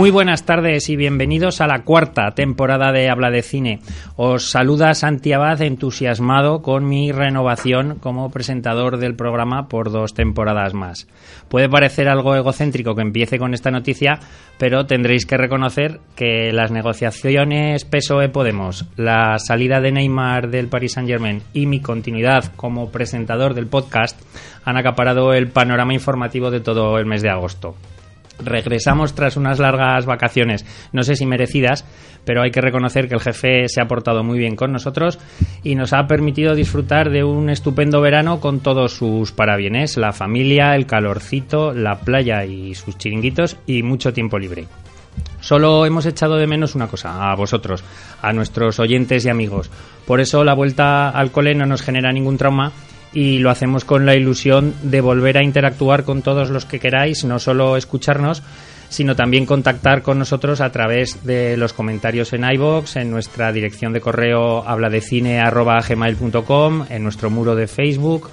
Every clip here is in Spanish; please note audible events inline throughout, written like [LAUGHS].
Muy buenas tardes y bienvenidos a la cuarta temporada de Habla de Cine. Os saluda Santi Abad entusiasmado con mi renovación como presentador del programa por dos temporadas más. Puede parecer algo egocéntrico que empiece con esta noticia, pero tendréis que reconocer que las negociaciones PSOE-Podemos, la salida de Neymar del Paris Saint-Germain y mi continuidad como presentador del podcast han acaparado el panorama informativo de todo el mes de agosto. Regresamos tras unas largas vacaciones, no sé si merecidas, pero hay que reconocer que el jefe se ha portado muy bien con nosotros y nos ha permitido disfrutar de un estupendo verano con todos sus parabienes, la familia, el calorcito, la playa y sus chiringuitos y mucho tiempo libre. Solo hemos echado de menos una cosa, a vosotros, a nuestros oyentes y amigos. Por eso la vuelta al cole no nos genera ningún trauma y lo hacemos con la ilusión de volver a interactuar con todos los que queráis, no solo escucharnos, sino también contactar con nosotros a través de los comentarios en iBox, en nuestra dirección de correo habladecine@gmail.com, en nuestro muro de Facebook,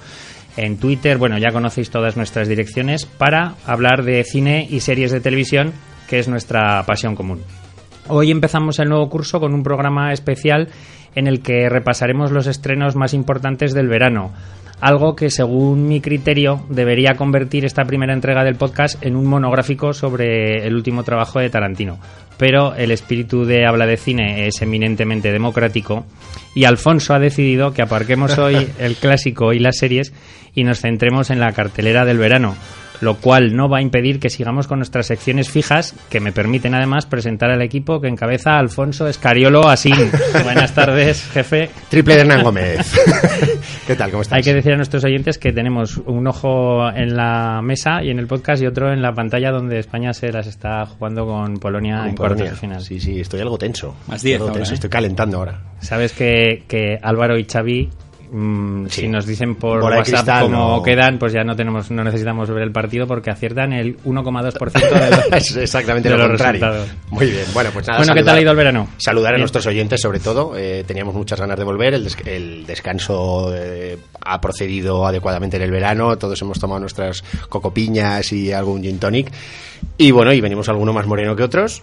en Twitter, bueno, ya conocéis todas nuestras direcciones para hablar de cine y series de televisión, que es nuestra pasión común. Hoy empezamos el nuevo curso con un programa especial en el que repasaremos los estrenos más importantes del verano, algo que según mi criterio debería convertir esta primera entrega del podcast en un monográfico sobre el último trabajo de Tarantino. Pero el espíritu de habla de cine es eminentemente democrático y Alfonso ha decidido que aparquemos hoy [LAUGHS] el clásico y las series y nos centremos en la cartelera del verano, lo cual no va a impedir que sigamos con nuestras secciones fijas, que me permiten además presentar al equipo que encabeza Alfonso Escariolo así. [LAUGHS] Buenas tardes, jefe. Triple de Hernán Gómez. [LAUGHS] ¿Qué tal? ¿Cómo estás? Hay que decir a nuestros oyentes que tenemos un ojo en la mesa y en el podcast y otro en la pantalla donde España se las está jugando con Polonia Con en Polonia. cuartos de final. Sí, sí, estoy algo tenso. Más diez Algo ahora, tenso, ¿eh? Estoy calentando ahora. Sabes que, que Álvaro y Xavi mm, Sí. si nos dicen por Bola WhatsApp cristal, cómo no. quedan, pues ya no tenemos no necesitamos ver el partido porque aciertan el 1,2% [LAUGHS] de es exactamente de lo los contrario. resultados. Muy bien. Bueno, pues nada. Bueno, ¿qué tal ha ido el verano? Saludar a Bien. nuestros oyentes, sobre todo. Eh, teníamos muchas ganas de volver. El, des- el descanso eh, ha procedido adecuadamente en el verano. Todos hemos tomado nuestras cocopiñas y algún gin tonic. Y bueno, y venimos alguno más moreno que otros.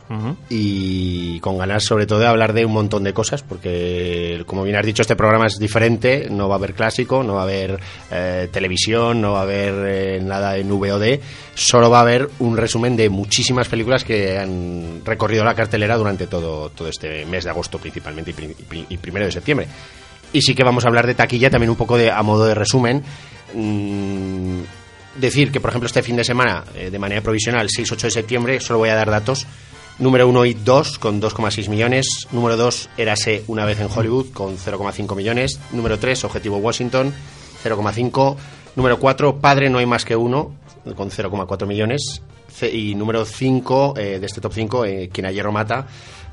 Y con ganas, sobre todo, de hablar de un montón de cosas. Porque, como bien has dicho, este programa es diferente. No va a haber clásico, no va a haber eh, televisión, no va a haber eh, nada en VOD. Solo va a haber un resumen de muchísimas películas que han recorrido la cartelera durante todo, todo este mes de agosto, principalmente, y, pri- y pri- y primero de septiembre. Y sí que vamos a hablar de taquilla también un poco de, a modo de resumen. Mm, decir que, por ejemplo, este fin de semana, eh, de manera provisional, 6-8 de septiembre, solo voy a dar datos. Número 1 y 2 con 2,6 millones. Número 2, Érase una vez en Hollywood con 0,5 millones. Número 3, Objetivo Washington, 0,5. Número 4, Padre no hay más que uno, con 0,4 millones. Y número 5 de este top 5, eh, Quien a hierro mata,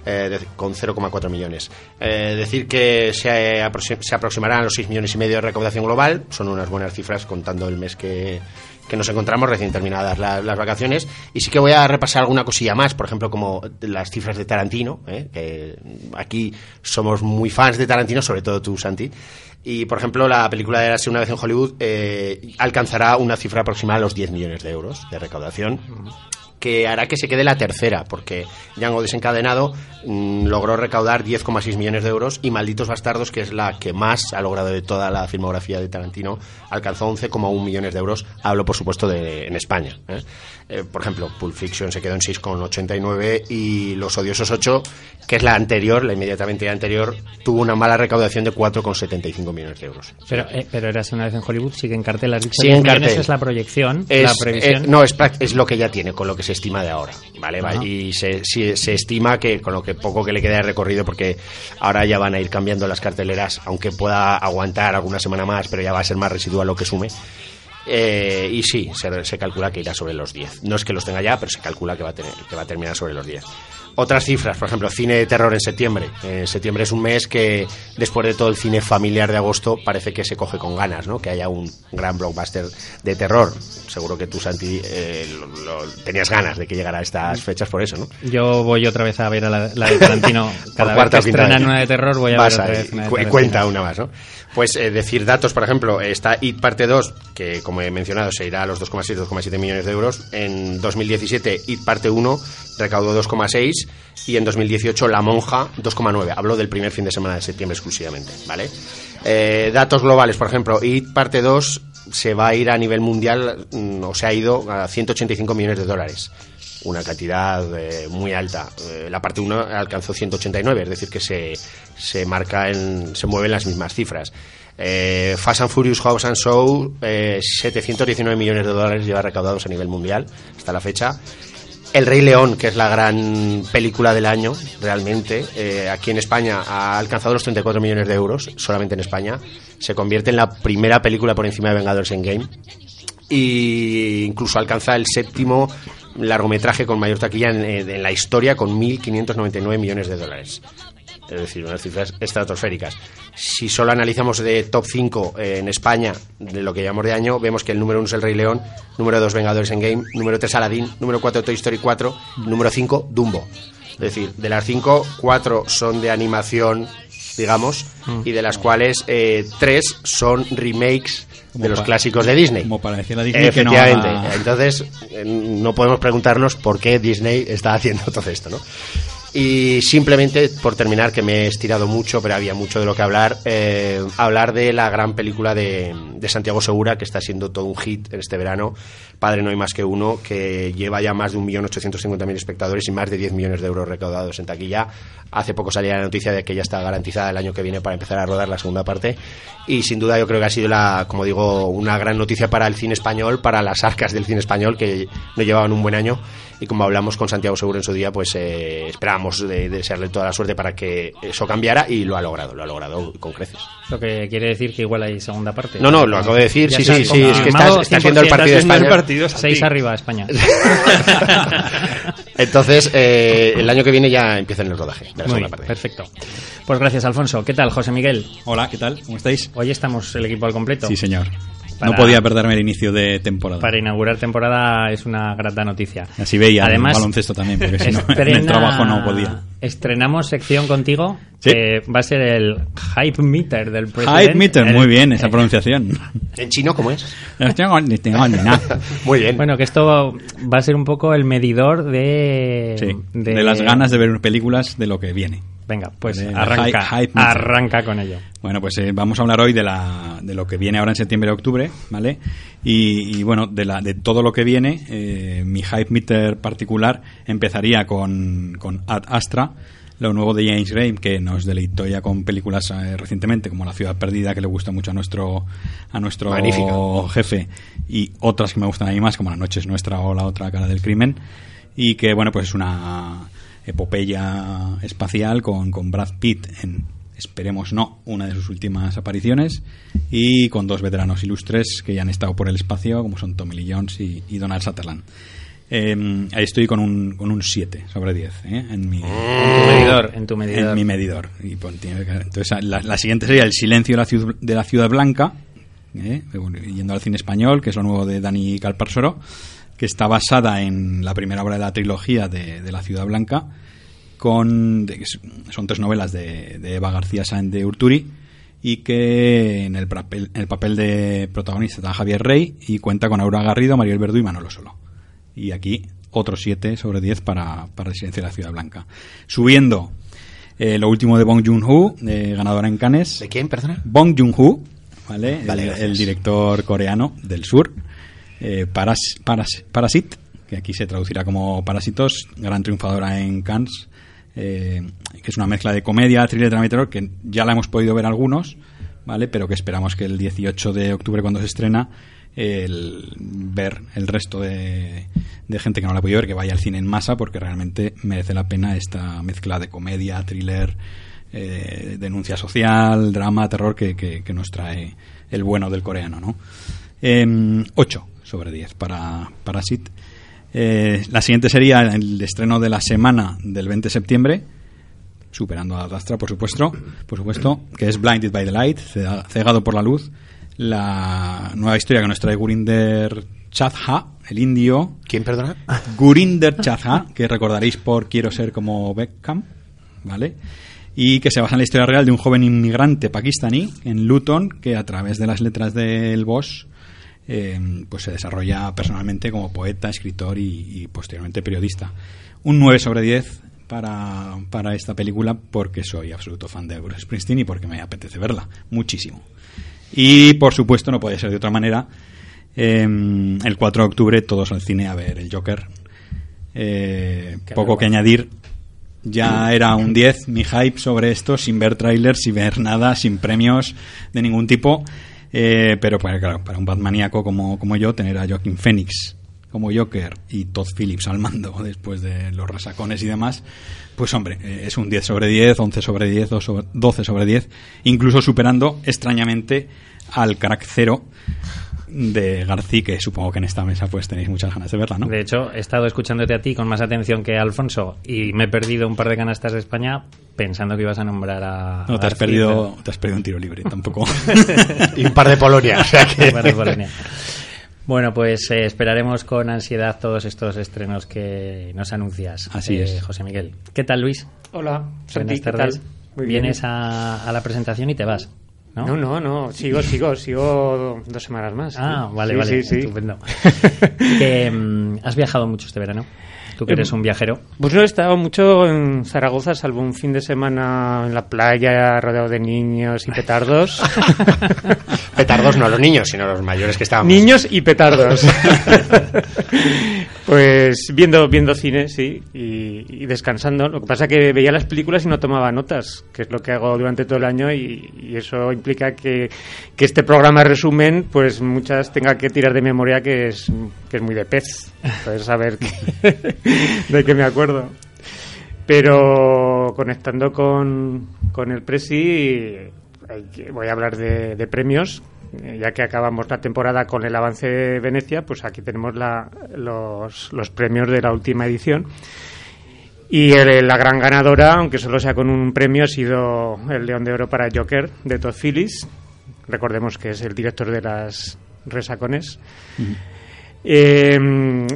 eh, con 0,4 millones. Eh, decir que se, eh, aproxi- se aproximarán a los 6 millones y medio de recaudación global, son unas buenas cifras contando el mes que, que nos encontramos recién terminadas la- las vacaciones. Y sí que voy a repasar alguna cosilla más, por ejemplo, como las cifras de Tarantino, ¿eh? que aquí somos muy fans de Tarantino, sobre todo tú, Santi. Y, por ejemplo, la película de Érase una vez en Hollywood eh, alcanzará una cifra aproximada a los 10 millones de euros de recaudación que hará que se quede la tercera, porque Django desencadenado mm, logró recaudar 10,6 millones de euros y Malditos Bastardos, que es la que más ha logrado de toda la filmografía de Tarantino, alcanzó 11,1 millones de euros. Hablo, por supuesto, de en España. ¿eh? Eh, por ejemplo, Pulp Fiction se quedó en 6,89 y Los Odiosos 8, que es la anterior, la inmediatamente anterior, tuvo una mala recaudación de 4,75 millones de euros. Pero, eh, pero eras una vez en Hollywood, sigue en cartel. Has dicho Sigue en 10 millones cartel. es la proyección, Es, la previsión. eh, no, es, es lo que ya tiene, con lo que se estima de ahora. ¿vale? Y se, se estima que con lo que poco que le queda de recorrido, porque ahora ya van a ir cambiando las carteleras, aunque pueda aguantar alguna semana más, pero ya va a ser más residual lo que sume. Eh, y sí, se, se calcula que irá sobre los 10. No es que los tenga ya, pero se calcula que va a, tener, que va a terminar sobre los 10. Otras cifras, por ejemplo, cine de terror en septiembre. Eh, septiembre es un mes que, después de todo el cine familiar de agosto, parece que se coge con ganas, ¿no? Que haya un gran blockbuster de terror. Seguro que tú, Santi, eh, lo- lo- tenías ganas de que llegara a estas fechas por eso, ¿no? Yo voy otra vez a ver a la, la de Tarantino. [LAUGHS] Cada vez cuarta que estrenan una de terror voy a Vas ver otra vez una de cu- Tarantino. cuenta una más, ¿no? Pues eh, decir datos, por ejemplo, está It parte 2, que como he mencionado, se irá a los 2,6-2,7 millones de euros. En 2017, It Parte 1 recaudó 2,6 y en 2018 La Monja 2,9. Hablo del primer fin de semana de septiembre exclusivamente, ¿vale? Eh, datos globales, por ejemplo, It Parte 2 se va a ir a nivel mundial, mm, o se ha ido a 185 millones de dólares una cantidad eh, muy alta. Eh, la parte 1 alcanzó 189, es decir, que se, se marca en, se mueven las mismas cifras. Eh, Fast and Furious House and Show, 719 millones de dólares lleva recaudados a nivel mundial hasta la fecha. El Rey León, que es la gran película del año, realmente, aquí en España ha alcanzado los 34 millones de euros, solamente en España. Se convierte en la primera película por encima de Vengadores en Game. Y incluso alcanza el séptimo largometraje con mayor taquilla en, la historia con 1.599 millones de dólares. Es decir, unas cifras estratosféricas. Si solo analizamos de top 5 en España de lo que llamamos de año, vemos que el número 1 es El Rey León, número 2 Vengadores en Game, número 3 Aladdin, número 4 Toy Story 4, número 5 Dumbo. Es decir, de las 5, 4 son de animación, digamos, mm. y de las cuales 3 eh, son remakes de los clásicos de Disney. Como para decir a Disney Efectivamente. Que no Entonces, eh, no podemos preguntarnos por qué Disney está [LAUGHS] haciendo todo esto, ¿no? Y simplemente, por terminar, que me he estirado mucho, pero había mucho de lo que hablar, eh, hablar de la gran película de, de, Santiago Segura, que está siendo todo un hit en este verano, Padre No hay más que uno, que lleva ya más de 1.850.000 espectadores y más de 10 millones de euros recaudados en taquilla. Hace poco salía la noticia de que ya está garantizada el año que viene para empezar a rodar la segunda parte. Y sin duda yo creo que ha sido, la, como digo, una gran noticia para el cine español, para las arcas del cine español, que no llevaban un buen año. Y como hablamos con Santiago Segura en su día, pues eh, esperábamos de, desearle toda la suerte para que eso cambiara y lo ha logrado, lo ha logrado con creces. Lo que quiere decir que igual hay segunda parte. No, no, lo acabo de decir, sí, sí, sí, es que está, está haciendo el partido de España. Seis arriba, España. [LAUGHS] Entonces, eh, el año que viene ya empieza en el rodaje de la segunda parte. Perfecto. Pues gracias, Alfonso. ¿Qué tal, José Miguel? Hola, ¿qué tal? ¿Cómo estáis? Hoy estamos el equipo al completo. Sí, señor. No podía perderme el inicio de temporada. Para inaugurar temporada es una grata noticia. Así veía Además, el baloncesto también, porque si no, en el trabajo no podía. Estrenamos sección contigo, que va a ser el Hype Meter del presidente. Hype Meter, muy bien esa pronunciación. ¿En chino cómo es? No tengo ni nada. [LAUGHS] muy bien. Bueno, que esto va a ser un poco el medidor de... de, de las ganas de ver películas de lo que viene. Venga, pues arranca, arranca con ello. Bueno, pues eh, vamos a hablar hoy de, la, de lo que viene ahora en septiembre y octubre, ¿vale? Y, bueno, de, la, de todo lo que viene, eh, mi hype meter particular empezaría con, con Ad Astra, lo nuevo de James Gray, que nos deleitó ya con películas eh, recientemente, como La ciudad perdida, que le gusta mucho a nuestro, a nuestro jefe, y otras que me gustan a mí más, como La noche es nuestra o La otra cara del crimen, y que, bueno, pues es una epopeya espacial con, con Brad Pitt en, esperemos no, una de sus últimas apariciones y con dos veteranos ilustres que ya han estado por el espacio, como son Tommy Lee Jones y, Donald Sutherland. Em, ahí estoy con un, con un 7 sobre 10 ¿eh? en, mi, medidor, en tu medidor. En mi medidor. Y, pues, entonces, la, siguiente sería El silencio de la ciudad, de la ciudad blanca, ¿eh? yendo al cine español, que es lo nuevo de Dani Calparsoro que está basada en la primera obra de la trilogía de, La Ciudad Blanca, con, son tres novelas de, Eva García Sáenz de Urturi, y que en el papel, el papel de protagonista está Javier Rey y cuenta con Aura Garrido, Mariel Verdú y Manolo Solo. Y aquí otro 7 sobre 10 para, para Residencia de la Ciudad Blanca. Subiendo eh, lo último de Bong Joon-ho, eh, ganadora en Cannes. ¿De quién, perdona? Bong Joon-ho, ¿vale? el, director coreano del sur eh, Paras, Parasit, que aquí se traducirá como Parásitos, gran triunfadora en Cannes, eh, que es una mezcla de comedia, thriller, drama y terror, que ya la hemos podido ver algunos, ¿vale? Pero que esperamos que el 18 de octubre, cuando se estrena, el ver el resto de, gente que no la ha podido ver, que vaya al cine en masa, porque realmente merece la pena esta mezcla de comedia, thriller, eh, denuncia social, drama, terror que, que, nos trae el bueno del coreano, ¿no? Eh, 8 sobre 10 para Parasit. Eh, la siguiente sería el estreno de la semana del 20 de septiembre, superando a Dastra, por supuesto, por supuesto, que es Blinded by the Light, cegado por la luz, la nueva historia que nos trae Gurinder Chadha, el indio. ¿Quién, perdona? [LAUGHS] Gurinder Chadha, que recordaréis por Quiero ser como Beckham, ¿vale? Y que se basa en la historia real de un joven inmigrante pakistaní en Luton que a través de las letras del Bosch eh, pues se desarrolla personalmente como poeta, escritor y, posteriormente periodista. Un 9 sobre 10 para, para, esta película porque soy absoluto fan de Bruce Springsteen y porque me apetece verla muchísimo. Y por supuesto, no puede ser de otra manera, em, el 4 de octubre todos al cine a ver el Joker. Eh, poco que añadir, ya era un 10 mi hype sobre esto, sin ver trailers, sin ver nada, sin premios de ningún tipo. Eh, pero pues, claro, para un Batmaníaco como, como yo, tener a Joaquin Phoenix como Joker y Todd Phillips al mando [LAUGHS] después de los resacones y demás, pues hombre, eh, es un 10 sobre 10, 11 sobre 10, 12 sobre 10, incluso superando extrañamente al crack cero de García, que supongo que en esta mesa pues tenéis muchas ganas de verla, ¿no? De hecho, he estado escuchándote a ti con más atención que a Alfonso y me he perdido un par de canastas de España pensando que ibas a nombrar a... No, te has, perdido, te has perdido un tiro libre, tampoco. [LAUGHS] [LAUGHS] y un par de Polonia, o sea que... Bueno, pues eh, esperaremos con ansiedad todos estos estrenos que nos anuncias. Así eh, es. José Miguel. ¿Qué tal, Luis? Hola, Buenas tardes. Vienes a, a la presentación y te vas. ¿No? No, no, sigo, sigo, sigo dos semanas más. Ah, vale, vale, estupendo. [LAUGHS] Mm, ¿Has viajado mucho este verano? Tú que eres em, un viajero. Pues no he estado mucho en Zaragoza, salvo un fin de semana en la playa, rodeado de niños y petardos. [LAUGHS] petardos no los niños, sino los mayores que estaban. Niños y petardos. [LAUGHS] pues viendo, viendo cine, sí, y, descansando. Lo que pasa es que veía las películas y no tomaba notas, que es lo que hago durante todo el año, y, eso implica que, que, este programa resumen, pues muchas tenga que tirar de memoria que es, que es muy de pez. Pues saber [LAUGHS] de qué me acuerdo. Pero conectando con, con el Presi, voy a hablar de, premios, ya que acabamos la temporada con el avance de Venecia, pues aquí tenemos la, los, los, premios de la última edición. Y la gran ganadora, aunque solo sea con un premio, ha sido el León de Oro para Joker de Todd Phillips. Recordemos que es el director de las Resacones. Eh,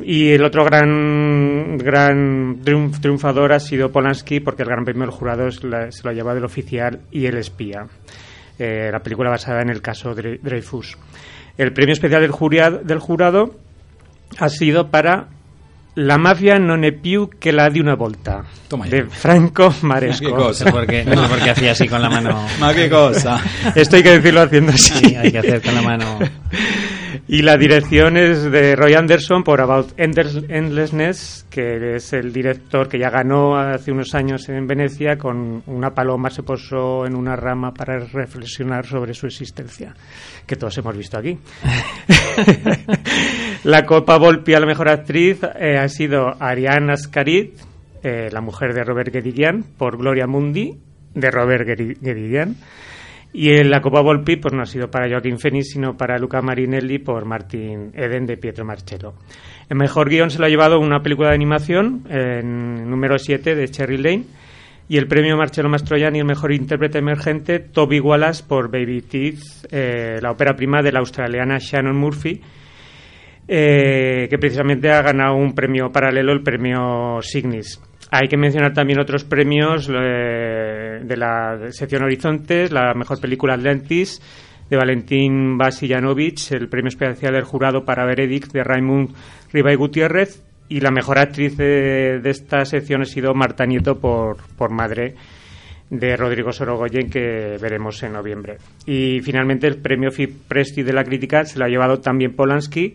y el otro gran, gran triunfador ha sido Polanski, porque el Gran Premio del Jurado se lo ha llevado el oficial y el espía. Eh, la película basada en el caso Dreyfus. El premio especial del, del jurado ha sido para La mafia non è più que la de una volta. de Franco Maresco. ¿Qué cosa? Porque, no porque hacía así con la mano. [LAUGHS] qué cosa? Esto hay que decirlo haciendo así. Sí, hay que hacer con la mano. [LAUGHS] Y la dirección es de Roy Anderson por About Endlessness, que es el director que ya ganó hace unos años en Venecia con una paloma se posó en una rama para reflexionar sobre su existencia, que todos hemos visto aquí. [LAUGHS] la Copa Volpi a la mejor actriz eh, ha sido Ariane Ascarid, eh, la mujer de Robert Guédiguian, por Gloria Mundi, de Robert Guédiguian. Y en la Copa Volpi pues no ha sido para Joaquín Phoenix, sino para Luca Marinelli por Martín Eden de Pietro Marcello. El mejor guion se lo ha llevado una película de animación, número 7 de Cherry Lane, y el premio Marcello Mastroianni, el mejor intérprete emergente, Toby Wallace por Baby Teeth, eh, la ópera prima de la australiana Shannon Murphy, eh, que precisamente ha ganado un premio paralelo, el premio Signis. Hay que mencionar también otros premios eh, de la sección Horizontes, la mejor película Atlantis de Valentín Basillanovich, el premio especial del jurado para Veredict de Raymond Ribay Gutiérrez y la mejor actriz de, esta sección ha sido Marta Nieto por, por Madre de Rodrigo Sorogoyen que veremos en noviembre. Y finalmente el premio Presti de la crítica se lo ha llevado también Polanski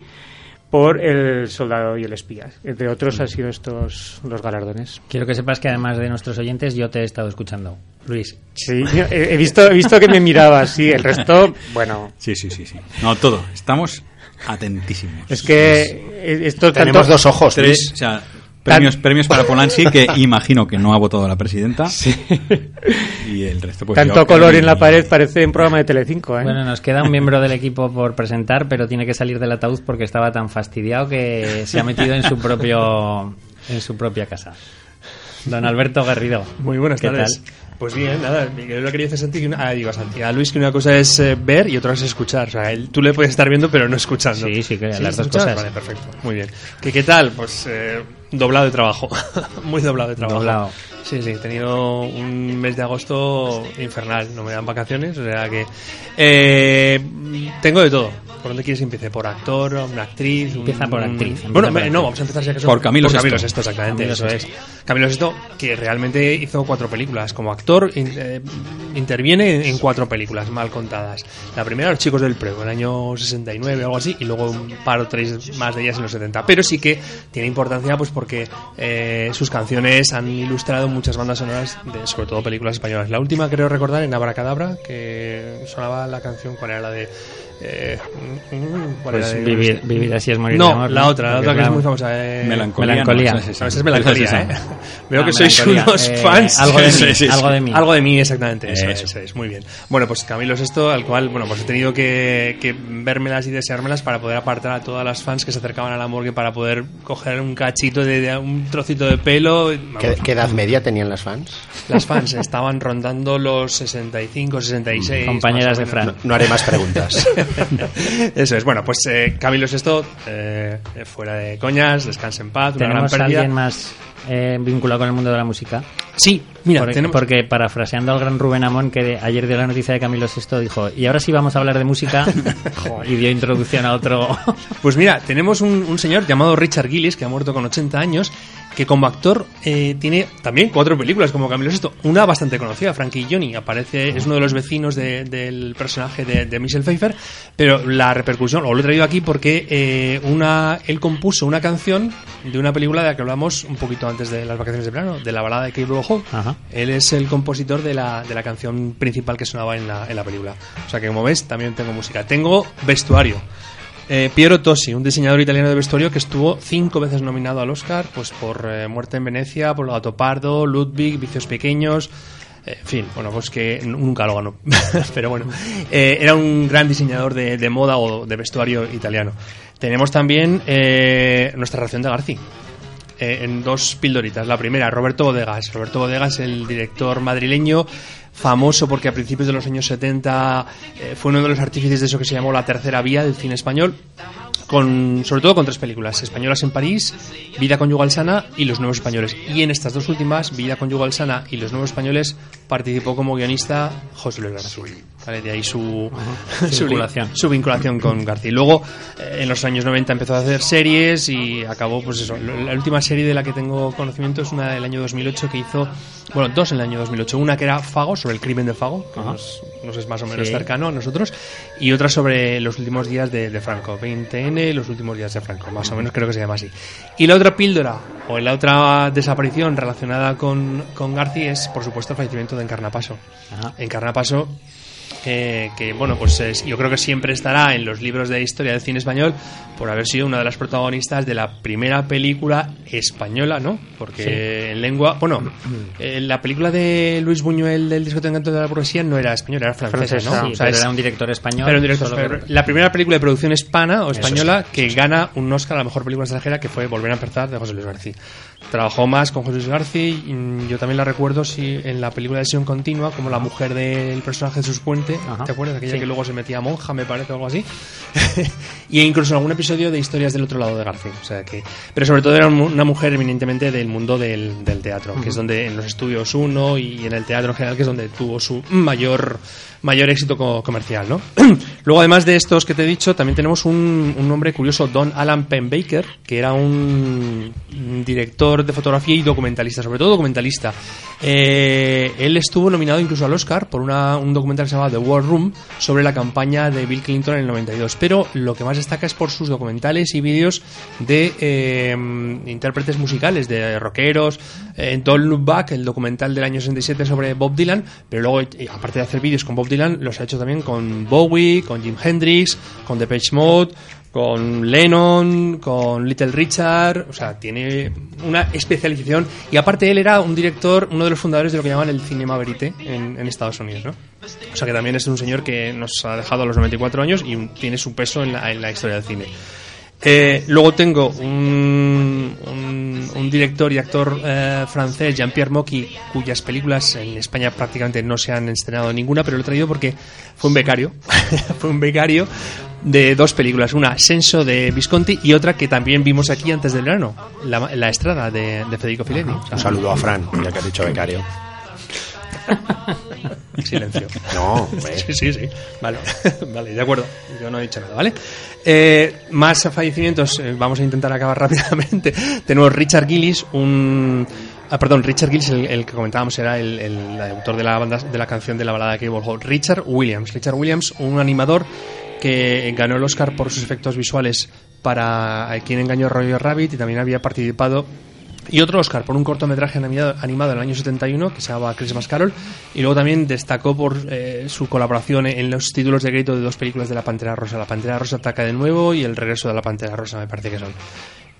por El Soldado y el Espía. Entre otros han sido estos los galardones. Quiero que sepas que además de nuestros oyentes yo te he estado escuchando. Luis. Sí, he, visto, he visto que me mirabas, sí, el resto, bueno. Sí, sí, sí, sí. No, todo. Estamos atentísimos. Es que esto Tenemos dos ojos, Luis. O sea, Premios, premios para Polanski, que [LAUGHS] imagino que no ha votado la presidenta. Sí. Y el resto, pues Tanto color en la pared parece un programa de Telecinco, ¿eh? Bueno, nos queda un [LAUGHS] miembro del equipo por presentar, pero tiene que salir del ataúd porque estaba tan fastidiado que se ha metido en su propio en su propia casa. Don Alberto Garrido. Muy buenas tardes. Pues bien, nada, yo lo quería decir a Santi, ah, digo a Santi, a Luis que una cosa es eh, ver y otra es escuchar. O sea, él, tú le puedes estar viendo pero no escuchando. Sí, sí, que las dos cosas. Vale, perfecto, muy bien. ¿Qué, qué tal? Pues eh, doblado de trabajo, [LAUGHS] muy doblado de trabajo. Doblado. Sí, sí, he tenido un mes de agosto infernal, no me dan vacaciones, o sea que eh, tengo de todo. ¿Por dónde quieres que empiece? ¿Por actor, una actriz? Empieza por actriz. Bueno, no, vamos a empezar Por Camilo por Sesto. Camilo Sesto, exactamente, eso es. Camilo Sesto, que realmente hizo cuatro películas. Como actor, in- eh, interviene en cuatro películas mal contadas. La primera, Los chicos del Prego, en el año 69 o algo así, y luego un par o tres más de ellas en los 70. Pero sí que tiene importancia pues porque eh, sus canciones han ilustrado muchas bandas sonoras, de, sobre todo películas españolas. La última creo recordar en Abracadabra, que sonaba la canción, ¿cuál era la de...? Eh, mm, ¿cuál Pues vivir, vivir así es morir de no, amor, la otra, la otra que es la- muy famosa. eh, Melancolía. Melancolía. no, es esa. es melancolía, es ¿eh? Veo Ah, que sois melancolía. unos Eh, fans. algo de [LAUGHS] mí, Sí, sí, sí. algo de mí. Algo de mí, exactamente. Eso, Eso. eso es, muy bien. Bueno, pues Camilo es esto, al cual, bueno, pues he tenido que, que vérmelas y deseármelas para poder apartar a todas las fans que se acercaban a la morgue para poder coger un cachito de, de- un trocito de pelo. ¿Qué, qué edad media tenían las fans? Las fans estaban rondando los 65, 66. Compañeras de. Fran. No haré más preguntas. [LAUGHS] Eso es, bueno, pues eh, Camilo Sesto, eh, fuera de coñas, descanse en paz, una gran ¿Tenemos pérdida. alguien más eh, vinculado con el mundo de la música? Sí, mira, Por- tenemos... Porque parafraseando al gran Rubén Amón, que de- ayer dio la noticia de Camilo VI, dijo, y ahora sí vamos a hablar de música, [LAUGHS] [LAUGHS] y dio introducción a otro... Pues mira, tenemos un, un señor llamado Richard Gillis, que ha muerto con 80 años, que como actor eh, tiene también cuatro películas como Camilo Sesto. Una bastante conocida, Frankie Johnny, aparece, es uno de los vecinos de- del personaje de, de Michelle Pfeiffer, pero la repercusión, o lo he traído aquí porque eh, una, él compuso una canción de una película de la que hablamos un poquito antes de las vacaciones de verano, de la balada de Hall. Ajá. Él es el compositor de la, de la canción principal que sonaba en la, en la película. O sea que como ves, también tengo música. Tengo vestuario. Eh, Piero Tosi, un diseñador italiano de vestuario que estuvo cinco veces nominado al Oscar, pues por eh, Muerte en Venecia, por Gato Pardo, Ludwig, Vicios Pequeños. eh, en fin, bueno, pues que nunca lo ganó. [LAUGHS] Pero bueno, era un gran diseñador de, moda o de vestuario italiano. Tenemos también nuestra ración de García en dos pildoritas. La primera, Roberto Bodegas. Roberto Bodegas, el director madrileño, famoso porque a principios de los años 70 eh, fue uno de los artífices de eso que se llamó la tercera vía del cine español. Con, sobre todo con tres películas, Españolas en París, Vida Conyugal Sana y Los Nuevos Españoles. Y en estas dos últimas, Vida Conyugal Sana y Los Nuevos Españoles, participó como guionista José Luis García. ¿Vale? De ahí su, [LAUGHS] Su vinculación. su vinculación con García. Y luego, eh, en los años 90 empezó a hacer series y acabó, pues eso. La última serie de la que tengo conocimiento es una del año 2008 que hizo, bueno, dos en el año 2008. Una que era Fago, sobre el crimen de Fago, que nos, nos es más o menos Sí. cercano a nosotros, y otra sobre los últimos días de, de Franco, 20N, los últimos días de Franco, más o menos creo que se llama así. Y la otra píldora, o la otra desaparición relacionada con, con García es, por supuesto, el fallecimiento de Encarnapaso. Ajá. Encarnapaso que, que, bueno, pues es- yo creo que siempre estará en los libros de historia del cine español por haber sido una de las protagonistas de la primera película española, ¿no? Porque en lengua, bueno, [CLEARS THROAT] eh, la película de Luis Buñuel del disco de encanto de la burguesía no era española, era francesa, Francesa, ¿no? Sí, O sea, pero es- era un director español. pero un director solo español. que- La primera película de producción hispana o española que gana un Oscar a la mejor película extranjera que fue Volver a empezar de José Luis García. Trabajó más con Luis García y mm, yo también la recuerdo sí, en la película de Sion Continua como la mujer del personaje de Sus Puente. Ajá. ¿Te acuerdas? Aquella Sí. que luego se metía monja, me parece, o algo así. [LAUGHS] y incluso en algún episodio de Historias del otro lado de García. O sea que, pero sobre todo era un- una mujer eminentemente del mundo del, del teatro, que es donde en los estudios uno y en el teatro en general, que es donde tuvo su mayor mayor éxito co- comercial, ¿no? [CLEARS THROAT] Luego, además de estos que te he dicho, también tenemos un, nombre curioso, Don Alan Penbaker, que era un, director de fotografía y documentalista, sobre todo documentalista. Eh, él estuvo nominado incluso al Oscar por una- un documental que se llama The War Room sobre la campaña de Bill Clinton en el 92. Pero lo que más destaca es por sus documentales y vídeos de eh, intérpretes musicales, de rockeros. Eh, Don't Look Back, el documental del año 67 sobre Bob Dylan. Pero luego, y aparte de hacer vídeos con Bob Dylan, los ha hecho también con Bowie, con Jim Hendrix, con Depeche Mode con Lennon, con Little Richard, o sea, tiene una especialización y aparte él era un director, uno de los fundadores de lo que llaman el cinema verité en, en Estados Unidos, ¿no? O sea que también es un señor que nos ha dejado a los 94 años y tiene su peso en la, en la historia del cine. Eh, luego tengo un, un- un director y actor eh, francés, Jean-Pierre Mocky, cuyas películas en España prácticamente no se han estrenado ninguna, pero lo he traído porque fue un becario. [LAUGHS] fue un becario de dos películas, una Senso de Visconti y otra que también vimos aquí antes del verano, La, La Estrada de, de Federico Fellini. Un saludo a Fran, ya que has dicho becario. [LAUGHS] Silencio. No, sí, sí, sí. Vale, [LAUGHS] vale, de acuerdo. Yo no he dicho nada, ¿vale? Eh, más fallecimientos, eh, vamos a intentar acabar [LAUGHS] rápidamente. Tenemos Richard Gillis, un. Ah, perdón, Richard Gillis, el, que comentábamos, era el, el, autor de la, banda, de la canción de la balada de Cable Hall. Richard Williams. Richard Williams, un animador que ganó el Oscar por sus efectos visuales para Quien engañó a Roger Rabbit y también había participado y otro Oscar por un cortometraje animado, en el año 71 que se llamaba Christmas Carol y luego también destacó por eh, su colaboración en los títulos de crédito de dos películas de La Pantera Rosa, La Pantera Rosa ataca de nuevo y El regreso de la Pantera Rosa me parece que son.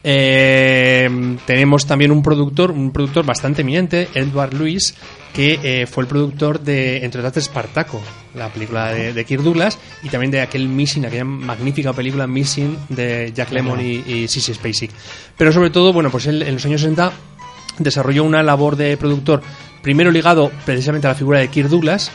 Eh, tenemos también un productor, un productor bastante eminente, Edward Lewis, que eh, fue el productor de, entre otras, Spartaco, la película de, de, Kirk Douglas, y también de aquel Missing, aquella magnífica película Missing de Jack Lemmon y, y Sissy Spacek. Pero sobre todo, bueno, pues él en los años 60 desarrolló una labor de productor, primero ligado precisamente a la figura de Kirk Douglas,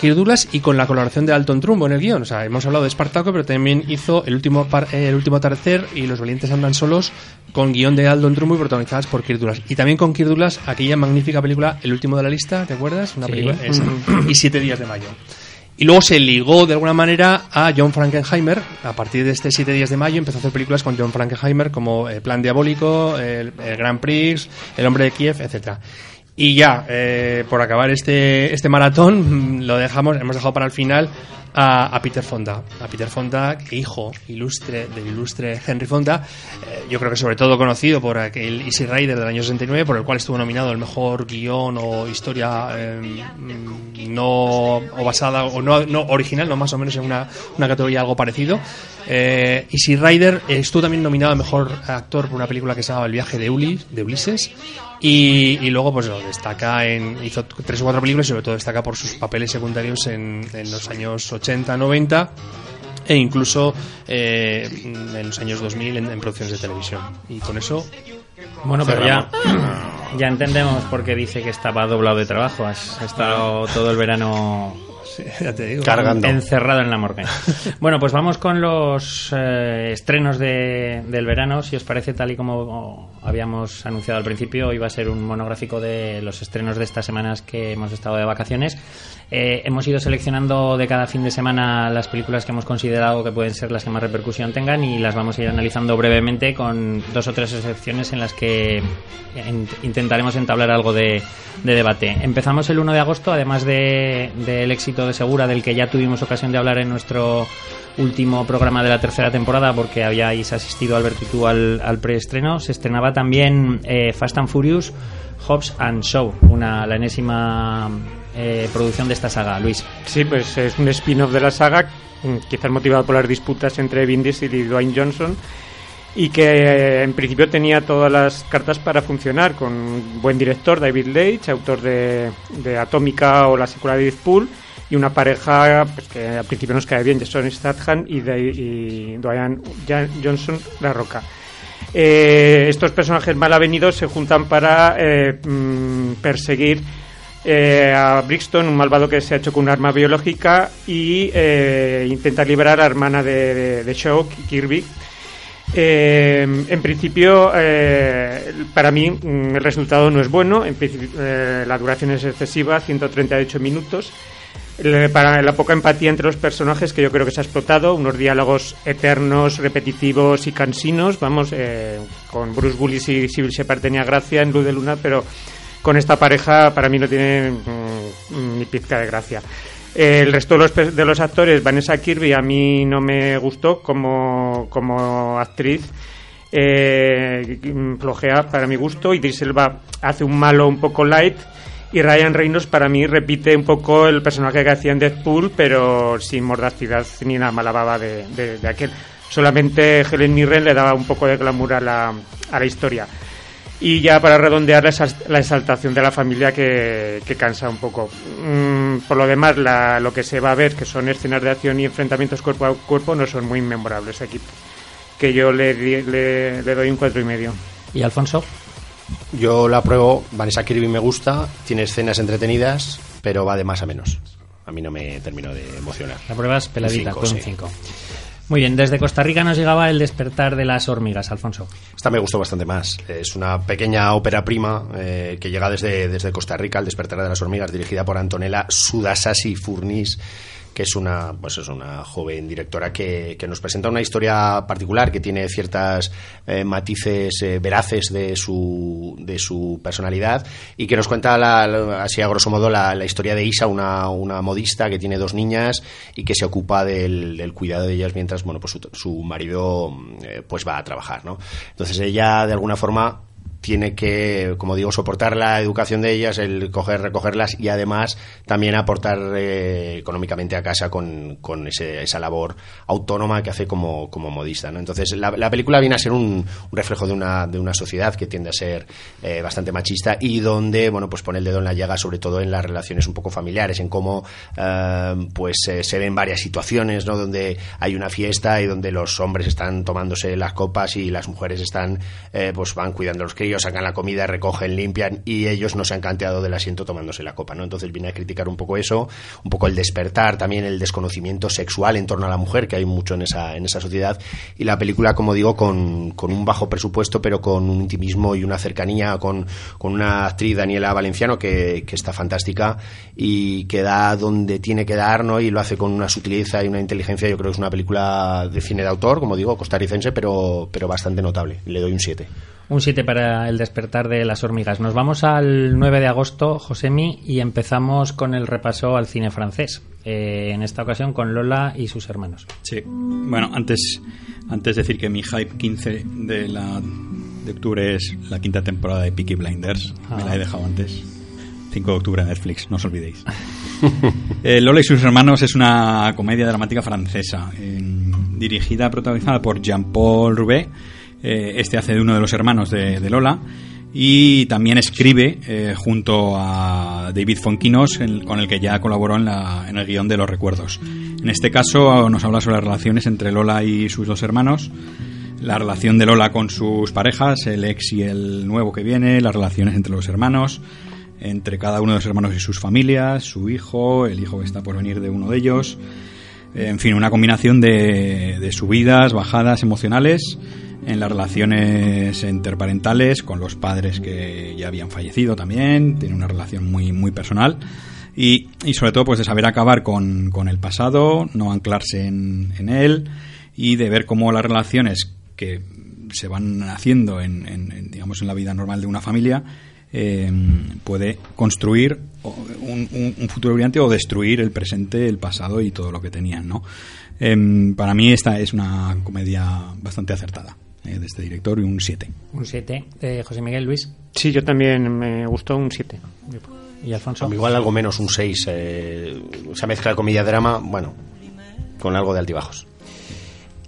Kirk Douglas y con la colaboración de Alton Trumbo en el guion. O sea, hemos hablado de Spartaco, pero también hizo El último, el último atardecer y Los valientes andan solos con guion de Alton Trumbo y protagonizadas por Kirk Douglas. Y también con Kirk Douglas aquella magnífica película El último de la lista, ¿te acuerdas? Una película y Siete días de mayo. Y luego se ligó de alguna manera a John Frankenheimer. A partir de este Siete días de mayo empezó a hacer películas con John Frankenheimer como El Plan Diabólico, El, el Grand Prix, El Hombre de Kiev, etcétera. Y ya, eh, por acabar este, este maratón, mm, lo dejamos, hemos dejado para el final a, Peter Fonda. A Peter Fonda, hijo ilustre del ilustre Henry Fonda, eh, yo creo que sobre todo conocido por aquel Easy Rider del año 69, por el cual estuvo nominado el mejor guion o historia em, no o basada o no, no, original, no más o menos en una, una categoría algo parecido. Eh, Easy Rider estuvo también nominado a mejor actor por una película que se llama El viaje de, Ulis, de Ulises y, luego, pues lo destaca en. Hizo tres o cuatro películas y sobre todo destaca por sus papeles secundarios en, en los años 80, 90 e incluso eh, en los años 2000 en, producciones de televisión. Y con eso. Bueno, pero ya, ya entendemos por qué dice que estaba doblado de trabajo. Has estado todo el verano [LAUGHS] Cargando. Encerrado en la morgue. [LAUGHS] bueno, pues vamos con los eh, estrenos de, del verano. Si os parece, tal y como habíamos anunciado al principio, hoy va a ser un monográfico de los estrenos de estas semanas que hemos estado de vacaciones. Eh, hemos ido seleccionando de cada fin de semana las películas que hemos considerado que pueden ser las que más repercusión tengan y las vamos a ir analizando brevemente con dos o tres excepciones en las que intentaremos entablar algo de, debate. Empezamos el 1 de agosto, además del éxito de Segura, del que ya tuvimos ocasión de hablar en nuestro último programa de la tercera temporada porque habíais asistido Alberto y tú al, al preestreno, se estrenaba también eh, Fast and Furious Hobbs and Show, una, la enésima eh, producción de esta saga, Luis. Sí, pues es un spin-off de la saga, mm, quizás motivado por las disputas entre Vin Diesel y Dwayne Johnson, y que eh, en principio tenía todas las cartas para funcionar, con un buen director, David Leitch, autor de, de Atómica o la secuela de Deadpool, y una pareja pues, que al principio nos cae bien, Jason Statham y, Dwayne Johnson La Roca. Eh, estos personajes mal avenidos se juntan para mm, perseguir eh, a Brixton, un malvado que se ha hecho con un arma biológica, y eh, intenta liberar a la hermana de, de, Kirby. Eh, en principio, para mí mm, el resultado no es bueno. En la duración es excesiva, 138 minutos. Para la poca empatía entre los personajes que yo creo que se ha explotado, unos diálogos eternos, repetitivos y cansinos. Vamos, con Bruce Willis y Civil Shepard tenía gracia en Luz de Luna, pero con esta pareja para mí no tiene mm, ni pizca de gracia. El resto de los, de los, actores, Vanessa Kirby, a mí no me gustó como, como actriz. Eh, flojea para mi gusto. y Elba hace un malo un poco light. Y Ryan Reynolds para mí repite un poco el personaje que hacía en Deadpool, pero sin mordacidad ni la mala baba de, de, aquel. Solamente Helen Mirren le daba un poco de glamour a la, a la historia. Y ya para redondear la exaltación de la familia que, cansa un poco. Mm, por lo demás, lo que se va a ver, que son escenas de acción y enfrentamientos cuerpo a cuerpo, no son muy memorables aquí. Que yo le, le, doy un cuatro y medio. ¿Y Alfonso? Yo la pruebo, Vanessa Kirby me gusta, tiene escenas entretenidas, pero va de más a menos. A mí no me terminó de emocionar. La prueba es peladita, con un 5. Muy bien, desde Costa Rica nos llegaba El despertar de las hormigas, Alfonso. Esta me gustó bastante más. Es una pequeña ópera prima eh, que llega desde, desde Costa Rica, El despertar de las hormigas, dirigida por Antonella Sudasasi Furnis que es una, pues es una joven directora que, que nos presenta una historia particular que tiene ciertas eh, matices eh, veraces de su, de su personalidad y que nos cuenta la, así a grosso modo la, la, historia de Isa, una, una modista que tiene dos niñas y que se ocupa del, del cuidado de ellas mientras bueno pues su, su marido eh, pues va a trabajar, ¿no? Entonces ella de alguna forma tiene que, como digo, soportar la educación de ellas, el coger, recogerlas y además también aportar eh, económicamente a casa con, con ese, esa labor autónoma que hace como, modista. Entonces, la, la, película viene a ser un, un, reflejo de una, de una sociedad que tiende a ser eh, bastante machista y donde, bueno, pues pone el dedo en la llaga, sobre todo en las relaciones un poco familiares, en cómo eh, pues se ven varias situaciones, ¿no? Donde hay una fiesta y donde los hombres están tomándose las copas y las mujeres están, eh, pues van cuidando a los críos sacan la comida, recogen, limpian y ellos no se han canteado del asiento tomándose la copa, ¿no? Entonces viene a criticar un poco eso, un poco el despertar, también el desconocimiento sexual en torno a la mujer, que hay mucho en esa, en esa sociedad, y la película, como digo, con, con un bajo presupuesto, pero con un intimismo y una cercanía, con, con una actriz, Daniela Valenciano, que, que está fantástica y que da donde tiene que dar, ¿no? Y lo hace con una sutileza y una inteligencia, yo creo que es una película de cine de autor, como digo, costarricense, pero, pero bastante notable. Le doy un 7. Un 7 para el despertar de las hormigas. Nos vamos al 9 de agosto, Josemi, y empezamos con el repaso al cine francés. Eh, en esta ocasión con Lola y sus hermanos. Sí. Bueno, antes, antes decir que mi hype 15 de, la, de octubre es la quinta temporada de Peaky Blinders. Ah. Me la he dejado antes. 5 de octubre en Netflix, no os olvidéis. [LAUGHS] eh, Lola y sus hermanos es una comedia dramática francesa, eh, dirigida, protagonizada por Jean-Paul Roubaix eh, este hace de uno de los hermanos de, Lola y también escribe eh, junto a David Fonquinos, con el que ya colaboró en, la, en, el guion de Los Recuerdos. En este caso nos habla sobre las relaciones entre Lola y sus dos hermanos, la relación de Lola con sus parejas, el ex y el nuevo que viene, las relaciones entre los hermanos, entre cada uno de los hermanos y sus familias, su hijo, el hijo que está por venir de uno de ellos, en fin, una combinación de, de subidas, bajadas emocionales en las relaciones interparentales con los padres que ya habían fallecido también, tiene una relación muy, muy personal. Y, y sobre todo pues de saber acabar con, con el pasado, no anclarse en, en, él y de ver cómo las relaciones que se van haciendo en, en digamos en la vida normal de una familia eh, puede construir un, futuro brillante o destruir el presente, el pasado y todo lo que tenían, ¿no? Eh, para mí esta es una comedia bastante acertada eh, de este director y un 7. Un 7. Eh, José Miguel Luis. Sí, yo también me gustó un 7. ¿Y Alfonso? Igual algo menos, un 6. Eh, esa mezcla de comedia-drama, bueno, con algo de altibajos.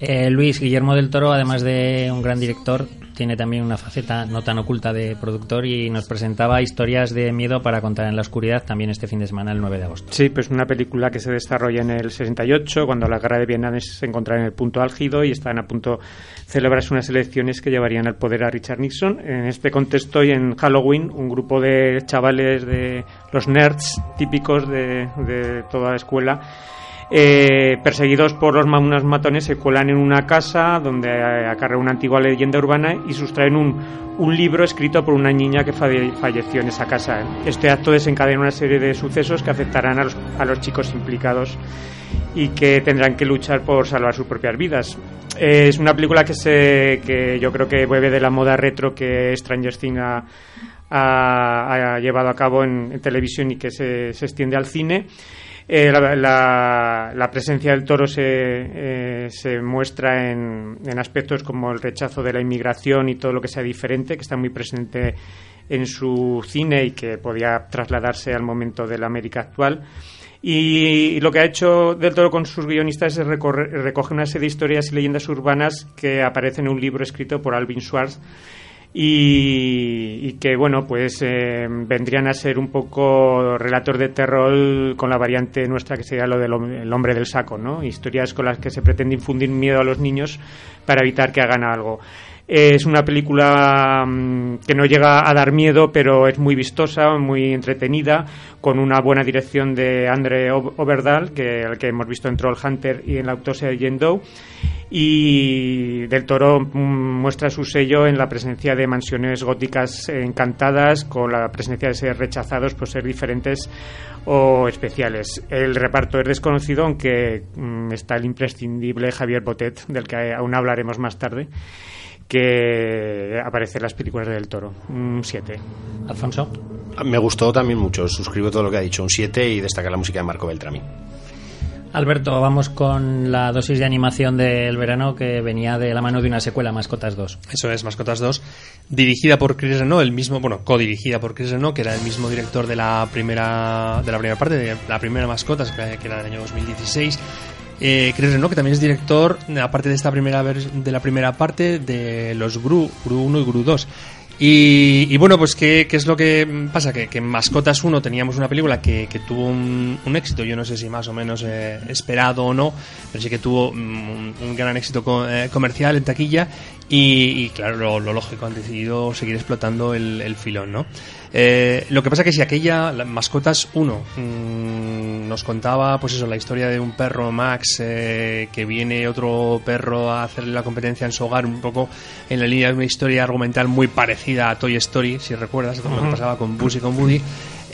Eh, Luis Guillermo del Toro, además de un gran director, tiene también una faceta no tan oculta de productor y nos presentaba historias de miedo para contar en la oscuridad también este fin de semana, el 9 de agosto. Sí, pues una película que se desarrolla en el 68, cuando la guerra de Vietnam se encontraba en el punto álgido y estaban a punto de celebrarse unas elecciones que llevarían al poder a Richard Nixon. En este contexto y en Halloween, un grupo de chavales de los nerds típicos de, de toda la escuela eh, perseguidos por los matones se cuelan en una casa donde acarrea una antigua leyenda urbana y sustraen un, un, libro escrito por una niña que falleció en esa casa. Este acto desencadena una serie de sucesos que afectarán a los, a los chicos implicados y que tendrán que luchar por salvar sus propias vidas. Eh, es una película que, se, que yo creo que bebe de la moda retro que Stranger Things ha llevado a cabo en, en, televisión y que se, se extiende al cine. Eh, la, presencia del toro se, eh, se muestra en, aspectos como el rechazo de la inmigración y todo lo que sea diferente, que está muy presente en su cine y que podía trasladarse al momento de la América actual. Y, lo que ha hecho Del Toro con sus guionistas es recoger una serie de historias y leyendas urbanas que aparecen en un libro escrito por Alvin Schwartz y, y, que bueno pues eh, vendrían a ser un poco relatos de terror con la variante nuestra que sería lo del el hombre del saco no historias con las que se pretende infundir miedo a los niños para evitar que hagan algo Es una película mm, que no llega a dar miedo, pero es muy vistosa, muy entretenida, con una buena dirección de Andre Overdahl, que, el que hemos visto en Troll Hunter y en la autopsia de Jane Doe. Y Del Toro mm, muestra su sello en la presencia de mansiones góticas encantadas, con la presencia de ser rechazados por ser diferentes o especiales. El reparto es desconocido, aunque mm, está el imprescindible Javier Botet, del que aún hablaremos más tarde que aparece en las películas del Toro. Un 7. Alfonso. Me gustó también mucho. Suscribo todo lo que ha dicho. Un 7 y destacar la música de Marco Beltrami. Alberto, vamos con la dosis de animación del verano que venía de la mano de una secuela, Mascotas 2. Eso es, Mascotas 2, dirigida por Chris Renault, el mismo, bueno, codirigida por Chris Renault, que era el mismo director de la primera, de la primera parte, de la primera Mascotas, que era del año 2016 eh, Chris Renault, que también es director, aparte de esta primera de la primera parte, de los Gru, Gru 1 y Gru 2. Y, bueno, pues ¿qué, es lo que pasa? Que, en Mascotas 1 teníamos una película que, tuvo un, éxito, yo no sé si más o menos eh, esperado o no, pero sí que tuvo mm, un, gran éxito eh, comercial en taquilla y, claro, lo, lógico, han decidido seguir explotando el, el filón, ¿no? Eh, lo que pasa que si aquella Mascotas 1 mm, nos contaba, pues eso, la historia de un perro Max eh, que viene otro perro a hacerle la competencia en su hogar, un poco en la línea de una historia argumental muy parecida a Toy Story, si recuerdas, lo que pasaba con Buzz y con Woody.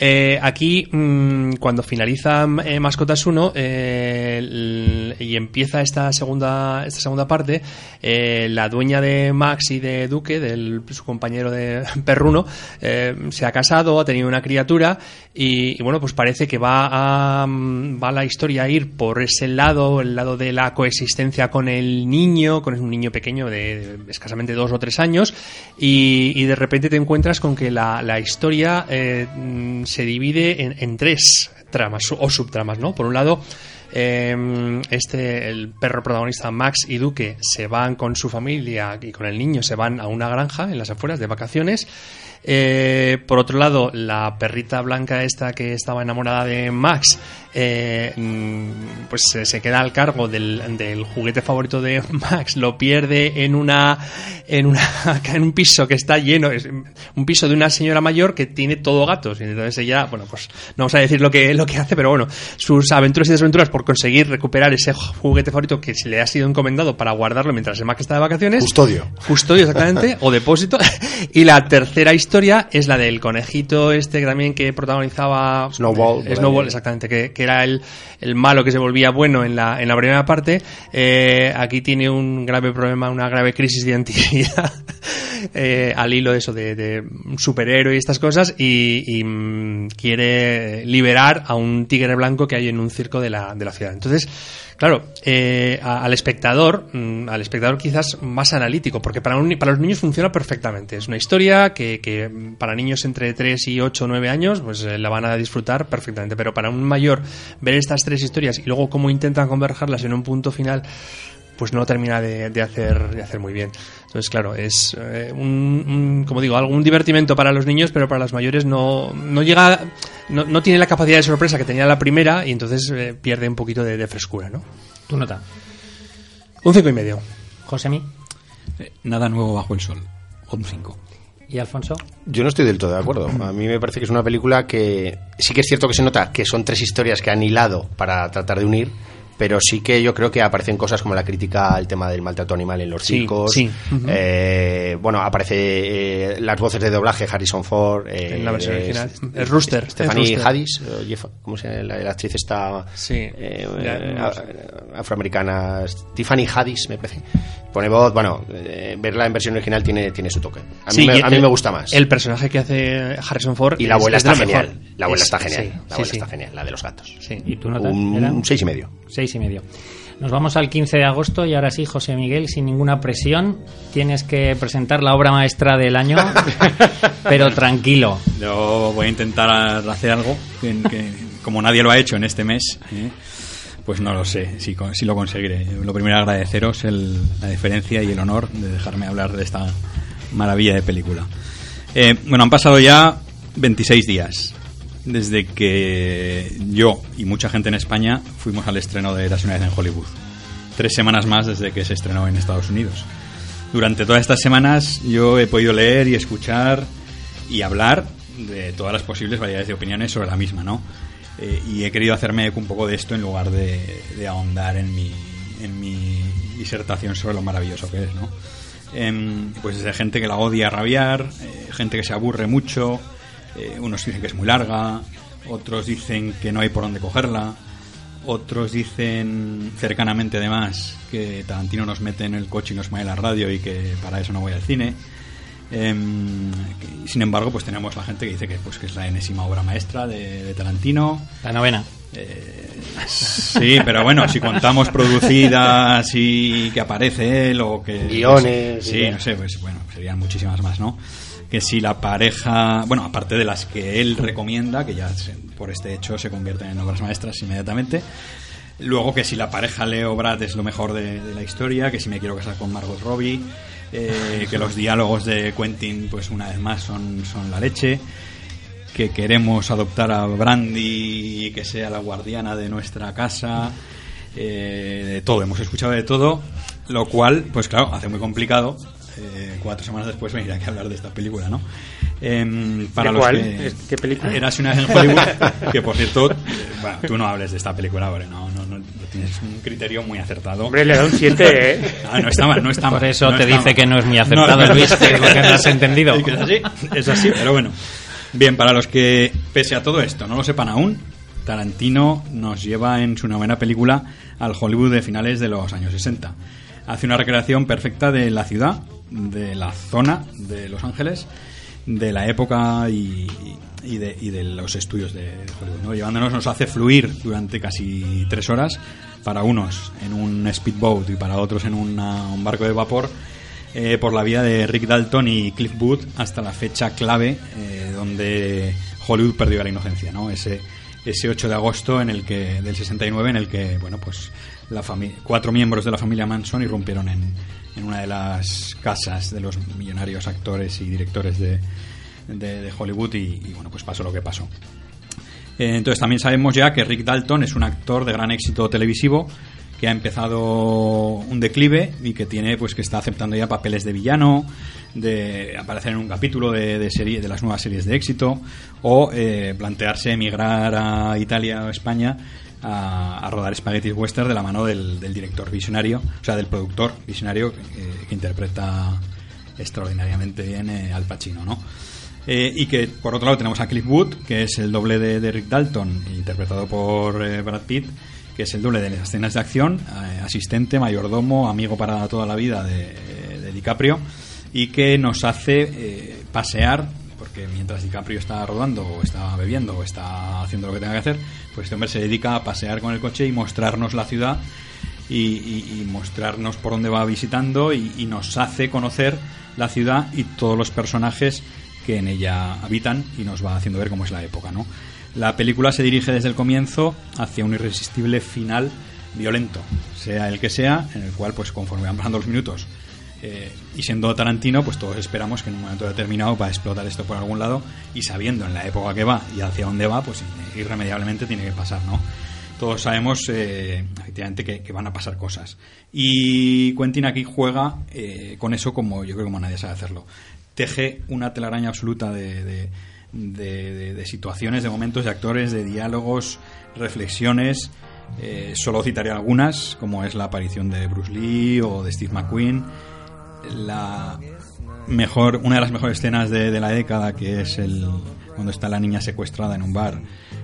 Eh, aquí, mm, cuando finaliza eh, Mascotas 1 eh, y empieza esta segunda, esta segunda parte, la dueña de Max y de Duque, del, su compañero de [LAUGHS] perruno, se ha casado, ha tenido una criatura y, bueno, pues parece que va a, mm, va la historia a ir por ese lado, el lado de la coexistencia con el niño, con un niño pequeño de, escasamente dos o tres años y, de repente te encuentras con que la, la historia mm, se divide en, tres tramas o subtramas, ¿no? Por un lado, em, este, el perro protagonista Max y Duque se van con su familia y con el niño se van a una granja en las afueras de vacaciones eh, por otro lado, la perrita blanca esta que estaba enamorada de Max, eh, mm, pues se queda al cargo del, juguete favorito de [LAUGHS] Max, lo pierde en una, en una, [LAUGHS] en un piso que está lleno, es un piso de una señora mayor que tiene todo gatos. Y entonces ella, bueno, pues no vamos a decir lo que, lo que hace, pero bueno, sus aventuras y desventuras por conseguir recuperar ese juguete favorito que se le ha sido encomendado para guardarlo mientras el Max está de vacaciones. Custodio. Custodio, exactamente, o depósito. [LAUGHS] Y la tercera historia historia es la del conejito este que también que protagonizaba Snowball. Eh, Snowball, exactamente, que, que, era el, el, malo que se volvía bueno en la, en la primera parte. Eh, aquí tiene un grave problema, una grave crisis de identidad [LAUGHS] eh, al hilo de eso, de, de superhéroe y estas cosas, y, y mm, quiere liberar a un tigre blanco que hay en un circo de la, de la ciudad. Entonces, Claro, al espectador, mm, al espectador quizás más analítico, porque para, para los niños funciona perfectamente. Es una historia que, mm, para niños entre 3 y 8 o 9 años, pues eh, la van a disfrutar perfectamente. Pero para un mayor, ver estas tres historias y luego cómo intentan convergerlas en un punto final, pues no termina de, hacer, de hacer muy bien. Entonces, claro, es eh, un, como digo, algún divertimento para los niños, pero para los mayores no, no llega, no, no tiene la capacidad de sorpresa que tenía la primera y entonces eh, pierde un poquito de, frescura, ¿no? ¿Tu nota? Un cinco y medio. ¿Josemi? Eh, nada nuevo bajo el sol. Un 5. ¿Y Alfonso? Yo no estoy del todo de acuerdo. A mí me parece que es una película que sí que es cierto que se nota que son tres historias que han hilado para tratar de unir, pero sí que yo creo que aparecen cosas como la crítica al tema del maltrato animal en los circos. Eh, bueno, aparece eh, las voces de doblaje Harrison Ford. Eh, en la versión original. El Rooster. Stephanie Haddis, ¿cómo se llama? La, actriz está afroamericana. Tiffany Haddis, me parece. Pone voz, bueno, verla en versión original tiene, tiene su toque. A mí, me, a mí me gusta más. El personaje que hace Harrison Ford. Y la abuela está genial. La abuela está genial. la abuela está genial, la de los gatos. ¿Y tú notas? Un, un seis y medio. Seis y medio. Nos vamos al 15 de agosto y ahora sí, José Miguel, sin ninguna presión, tienes que presentar la obra maestra del año, [LAUGHS] pero tranquilo. Yo voy a intentar hacer algo que, como nadie lo ha hecho en este mes, ¿eh? pues no lo sé si, si, lo conseguiré. Lo primero agradeceros la diferencia y el honor de dejarme hablar de esta maravilla de película. Eh, bueno, han pasado ya 26 días desde que yo y mucha gente en España fuimos al estreno de Las unidades en Hollywood. Tres semanas más desde que se estrenó en Estados Unidos. Durante todas estas semanas yo he podido leer y escuchar y hablar de todas las posibles variedades de opiniones sobre la misma, ¿no? Eh, y he querido hacerme un poco de esto en lugar de, ahondar en mi, en mi disertación sobre lo maravilloso que es, ¿no? Em, pues desde gente que la odia a rabiar, eh, gente que se aburre mucho, eh, unos dicen que es muy larga, otros dicen que no hay por dónde cogerla, otros dicen cercanamente además que Tarantino nos mete en el coche y nos mueve la radio y que para eso no voy al cine. Em, sin embargo, pues tenemos la gente que dice que, pues, que es la enésima obra maestra de, Tarantino. La novena. Eh, sí, pero bueno, si contamos producidas y que aparece él o que... Guiones. sí, no sé, pues bueno, serían muchísimas más, ¿no? Que si la pareja, bueno, aparte de las que él recomienda, que ya por este hecho se convierten en obras maestras inmediatamente, luego que si la pareja Leo Brad es lo mejor de, de la historia, que si me quiero casar con Margot Robbie eh, que los diálogos de Quentin, pues una vez más, son, son la leche, que queremos adoptar a Brandy y que sea la guardiana de nuestra casa, eh, de todo, hemos escuchado de todo, lo cual, pues claro, hace muy complicado eh, cuatro semanas después venir aquí a hablar de esta película, ¿no? Em, para los Que, ¿Qué película? Eras una vez en Hollywood, que por cierto, [LAUGHS] bueno, tú no hables de esta película, ahora, no, no, no, tienes un criterio muy acertado. Hombre, le da un 7, ¿eh? [LAUGHS] Ah, no está mal, no está mal. Por eso te dice que no es muy acertado, Luis, que no has [LAUGHS] entendido. Es así, es así, pero bueno. Bien, para los que, pese a todo esto, no lo sepan aún, Tarantino nos lleva en su novena película al Hollywood de finales de los años 60. Hace una recreación perfecta de la ciudad, de la zona de Los Ángeles, de la época y, de, los estudios de Hollywood. Llevándonos nos hace fluir durante casi tres horas, para unos en un speedboat y para otros en un barco de vapor, eh, por la vida de Rick Dalton y Cliff Booth hasta la fecha clave eh, donde Hollywood perdió la inocencia, ¿no? Ese, ese 8 de agosto en el que, del 69 en el que, bueno, pues la cuatro miembros de la familia Manson irrumpieron en, en una de las casas de los millonarios actores y directores de, de, Hollywood y, bueno, pues pasó lo que pasó. Eh, entonces también sabemos ya que Rick Dalton es un actor de gran éxito televisivo que ha empezado un declive y que tiene pues que está aceptando ya papeles de villano de aparecer en un capítulo de, de serie de las nuevas series de éxito o eh, plantearse emigrar a Italia o España a, rodar Spaghetti Western de la mano del, director visionario, o sea, del productor visionario que, interpreta extraordinariamente bien eh, al Pacino, ¿no? Eh, y que por otro lado tenemos a Cliff Wood, que es el doble de, Rick Dalton, interpretado por eh, Brad Pitt, que es el doble de las escenas de acción, asistente, mayordomo, amigo para toda la vida de, de DiCaprio, y que nos hace pasear porque mientras DiCaprio está rodando o está bebiendo o está haciendo lo que tenga que hacer, pues este hombre se dedica a pasear con el coche y mostrarnos la ciudad y, mostrarnos por dónde va visitando y, nos hace conocer la ciudad y todos los personajes que en ella habitan y nos va haciendo ver cómo es la época, ¿no? La película se dirige desde el comienzo hacia un irresistible final violento, sea el que sea, en el cual, pues conforme van pasando los minutos, eh, y siendo Tarantino, pues todos esperamos que en un momento determinado va a explotar esto por algún lado y sabiendo en la época que va y hacia dónde va, pues irremediablemente tiene que pasar, ¿no? Todos sabemos eh, efectivamente que, van a pasar cosas. Y Quentin aquí juega eh, con eso como yo creo como nadie sabe hacerlo. Teje una telaraña absoluta de, de, situaciones, de momentos, de actores, de diálogos, reflexiones. solo citaré algunas, como es la aparición de Bruce Lee o de Steve McQueen la mejor, una de las mejores escenas de, la década, que es el cuando está la niña secuestrada en un bar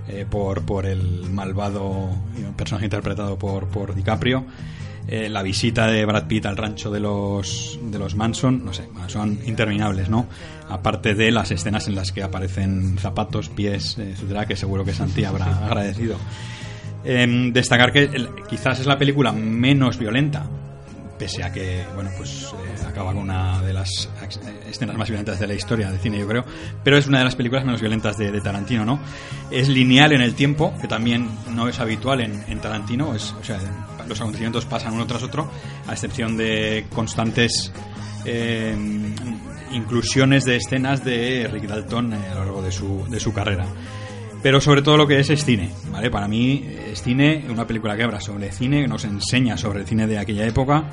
eh, por, por el malvado personaje interpretado por, por DiCaprio. Eh, la visita de Brad Pitt al rancho de los, de los Manson, no sé, son interminables, ¿no? Aparte de las escenas en las que aparecen zapatos, pies, eh, etcétera, que seguro que Santi habrá agradecido. Em, destacar que quizás es la película menos violenta, pese a que, bueno, pues acaba con una de las escenas más violentas de la historia del cine, yo creo, pero es una de las películas menos violentas de, Tarantino, ¿no? Es lineal en el tiempo, que también no es habitual en, Tarantino, es, o sea, los acontecimientos pasan uno tras otro, a excepción de constantes eh, inclusiones de escenas de Rick Dalton a lo largo de su, de su carrera pero sobre todo lo que es es cine, ¿vale? Para mí es cine, una película que habla sobre cine, que nos enseña sobre el cine de aquella época,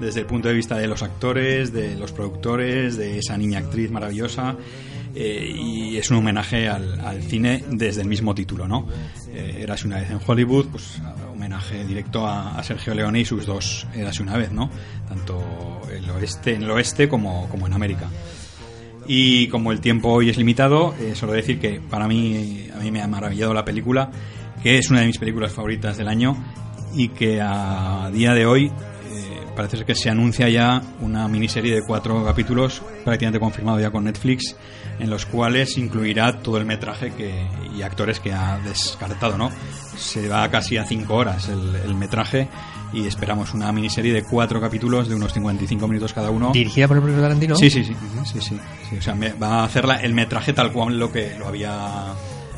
desde el punto de vista de los actores, de los productores, de esa niña actriz maravillosa. Eh, y es un homenaje al, cine desde el mismo título, ¿no? Eh, Eras una vez en Hollywood, pues homenaje directo a, Sergio Leone y sus dos Eras una vez, ¿no? Tanto el oeste, en el oeste como, como en América. Y como el tiempo hoy es limitado, eh, solo decir que para mí, a mí me ha maravillado la película, que es una de mis películas favoritas del año y que a día de hoy parece ser que se anuncia ya una miniserie de cuatro capítulos, prácticamente confirmado ya con Netflix, en los cuales incluirá todo el metraje que, y actores que ha descartado, ¿no? Se va casi a cinco horas el, metraje y esperamos una miniserie de cuatro capítulos de unos 55 minutos cada uno. ¿Dirigida por el propio Tarantino? Sí, sí, sí. sí, sí, O sea, va a hacer el metraje tal cual lo que lo había,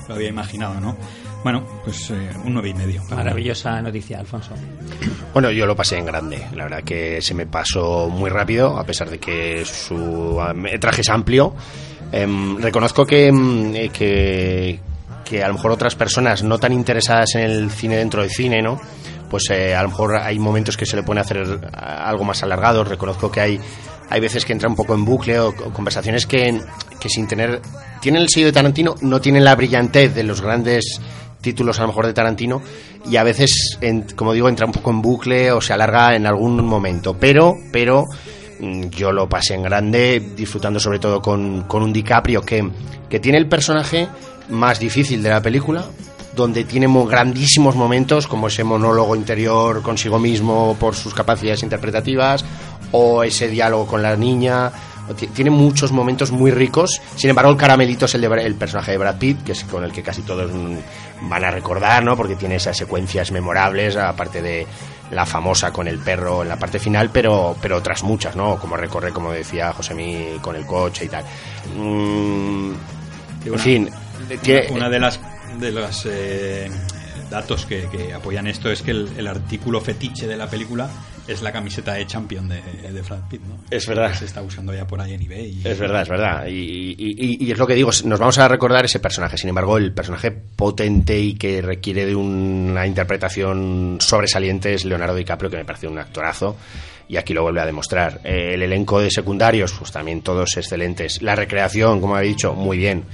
lo había imaginado, ¿no? Bueno, pues eh, un nueve y medio. Maravillosa noticia, Alfonso. Bueno, yo lo pasé en grande. La verdad que se me pasó muy rápido, a pesar de que su metraje es amplio. Em, reconozco em, eh, que, que, a lo mejor otras personas no tan interesadas en el cine dentro del cine, ¿no? Pues eh, a lo mejor hay momentos que se le pueden hacer algo más alargados. Reconozco que hay, hay veces que entra un poco en bucle o, o conversaciones que, que sin tener... Tienen el sello de Tarantino, no tienen la brillantez de los grandes títulos a lo mejor de Tarantino y a veces, como digo, entra un poco en bucle o se alarga en algún momento. Pero, pero mm, yo lo pasé en grande, disfrutando sobre todo con, con un DiCaprio que, que tiene el personaje más difícil de la película, donde tiene grandísimos momentos, como ese monólogo interior consigo mismo por sus capacidades interpretativas, o ese diálogo con la niña, tiene muchos momentos muy ricos. Sin embargo, el caramelito es el, de, el personaje de Brad Pitt, que es con el que casi todos van a recordar, ¿no? Porque tiene esas secuencias memorables, aparte de la famosa con el perro en la parte final, pero, pero otras muchas, ¿no? Como recorre, como decía José con el coche y tal. Mm, en fin. Una, de las de los eh, datos que, apoyan esto es que el artículo fetiche de la película es la camiseta de champion de, de Brad Pitt, ¿no? Es verdad. Se está buscando ya por ahí en eBay. Es verdad, es verdad. Y, es lo que digo, nos vamos a recordar ese personaje. Sin embargo, el personaje potente y que requiere de una interpretación sobresaliente es Leonardo DiCaprio, que me parece un actorazo. Y aquí lo vuelve a demostrar. Eh, el elenco de secundarios, pues también todos excelentes. La recreación, como he dicho, muy bien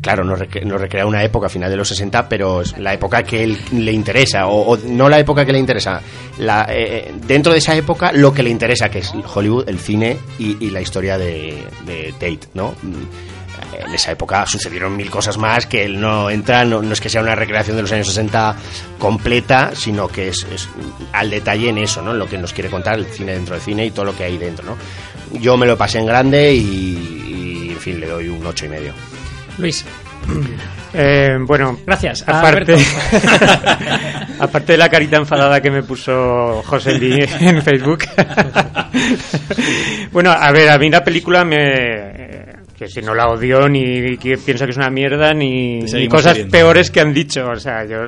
claro, nos, recrea una época final de los 60, pero es la época que él le interesa, o, no la época que le interesa, la, eh, dentro de esa época lo que le interesa, que es Hollywood, el cine y, la historia de, Tate, ¿no? En esa época sucedieron mil cosas más que él no entra, no, es que sea una recreación de los años 60 completa, sino que es, al detalle en eso, ¿no? En lo que nos quiere contar el cine dentro del cine y todo lo que hay dentro, ¿no? Yo me lo pasé en grande y, y en fin, le doy un ocho y medio. Luis. [CLEARS THROAT] Eh, bueno, gracias. Aparte, [LAUGHS] aparte de la carita enfadada que me puso José en Facebook. [LAUGHS] bueno, a ver, a mí la película me que si no la odio ni que pienso que es una mierda ni, cosas peores que han dicho, o sea, yo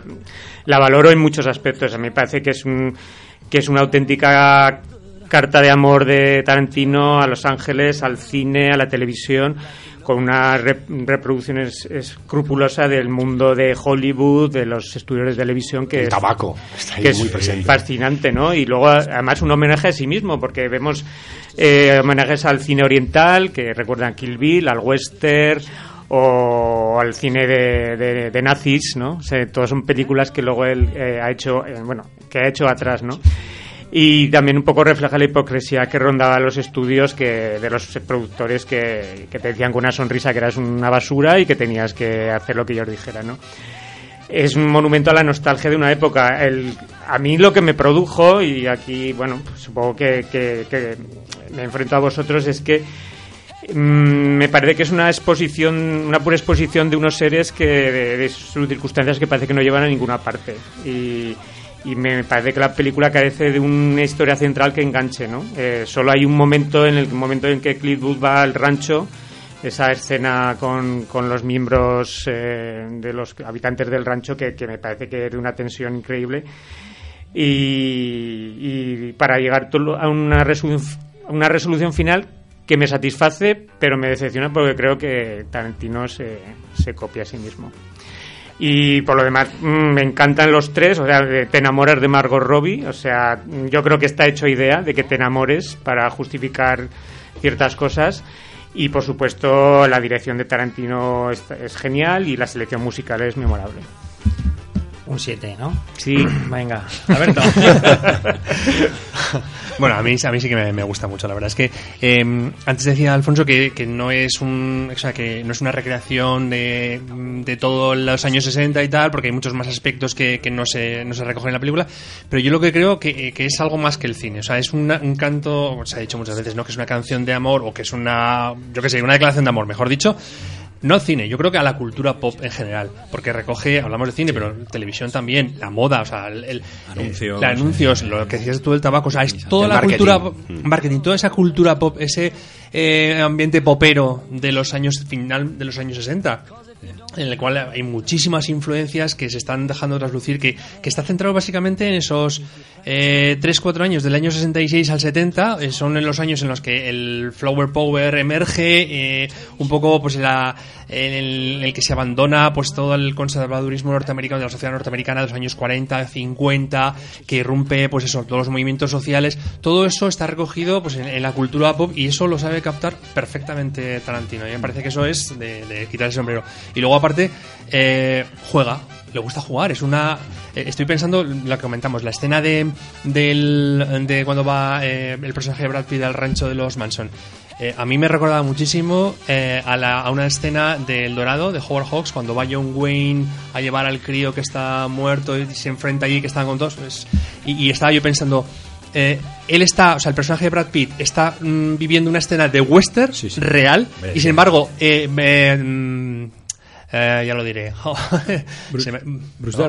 la valoro en muchos aspectos. A mí me parece que es un que es una auténtica carta de amor de Tarantino a Los Ángeles, al cine, a la televisión con una reproducción escrupulosa del mundo de Hollywood, de los estudios de televisión que el tabaco es, muy presente. fascinante, ¿no? Y luego además un homenaje a sí mismo, porque vemos eh, homenajes al cine oriental que recuerdan Kill Bill, al western o al cine de, de, nazis, ¿no? O todas son películas que luego él eh, ha hecho, eh, bueno, que ha hecho atrás, ¿no? Y también un poco refleja la hipocresía que rondaba los estudios que de los productores que, te decían con una sonrisa que eras una basura y que tenías que hacer lo que ellos dijeran, ¿no? Es un monumento a la nostalgia de una época. El, a mí lo que me produjo, y aquí, bueno, pues supongo que, que, me enfrento a vosotros, es que mm, me parece que es una exposición, una pura exposición de unos seres que de, de, sus circunstancias que parece que no llevan a ninguna parte. Y, y me parece que la película carece de una historia central que enganche, ¿no? Eh, solo hay un momento en el momento en que Clint Booth va al rancho, esa escena con, con los miembros eh, de los habitantes del rancho que, que, me parece que es de una tensión increíble y, para llegar a una resolución, una resolución final que me satisface pero me decepciona porque creo que Tarantino se, se copia a sí mismo. Y por lo demás, mm, me encantan los tres, o sea, te enamoras de Margot Robbie, o sea, yo creo que está hecho idea de que te enamores para justificar ciertas cosas. Y por supuesto, la dirección de Tarantino es, es genial y la selección musical es memorable. Un 7, ¿no? Sí. [CLEARS THROAT] Venga, [LAUGHS] Alberto. [LAUGHS] bueno, a mí, a mí sí que me, gusta mucho, la verdad es que eh, antes decía Alfonso que, que, no es un o sea, que no es una recreación de, de todos los años 60 y tal, porque hay muchos más aspectos que, que no, se, no se recogen en la película, pero yo lo que creo que, que es algo más que el cine, o sea, es un canto, se ha dicho muchas veces, ¿no? Que es una canción de amor o que es una, yo qué sé, una declaración de amor, mejor dicho, no al cine, yo creo que a la cultura pop en general, porque recoge, hablamos de cine, pero televisión también, la moda, o sea, el, anuncios, anuncios lo que decías tú del tabaco, o sea, es toda la cultura, mm. marketing, toda esa cultura pop, ese eh, ambiente popero de los años final de los años 60 en el cual hay muchísimas influencias que se están dejando traslucir, que, que está centrado básicamente en esos eh, 3-4 años del año 66 al 70, eh, son en los años en los que el Flower Power emerge, eh, un poco pues la, en el, que se abandona pues todo el conservadurismo norteamericano de la sociedad norteamericana de los años 40, 50, que irrumpe pues eso, todos los movimientos sociales, todo eso está recogido pues en, la cultura pop y eso lo sabe captar perfectamente Tarantino. Y me parece que eso es de, de quitar el sombrero. Y luego aparte, eh, juega, le gusta jugar. Es una. Eh, estoy pensando lo que comentamos, la escena de, del, de cuando va eh, el personaje de Brad Pitt al rancho de los Manson. Eh, a mí me recordaba muchísimo a, la, a, una escena del Dorado, de Howard Hawks, cuando va John Wayne a llevar al crío que está muerto y se enfrenta allí, que están con todos. Pues, y, estaba yo pensando. él está, o sea, el personaje de Brad Pitt está mm, viviendo una escena de western real y sin embargo me, mm, eh, ya lo diré. [LAUGHS] Bruce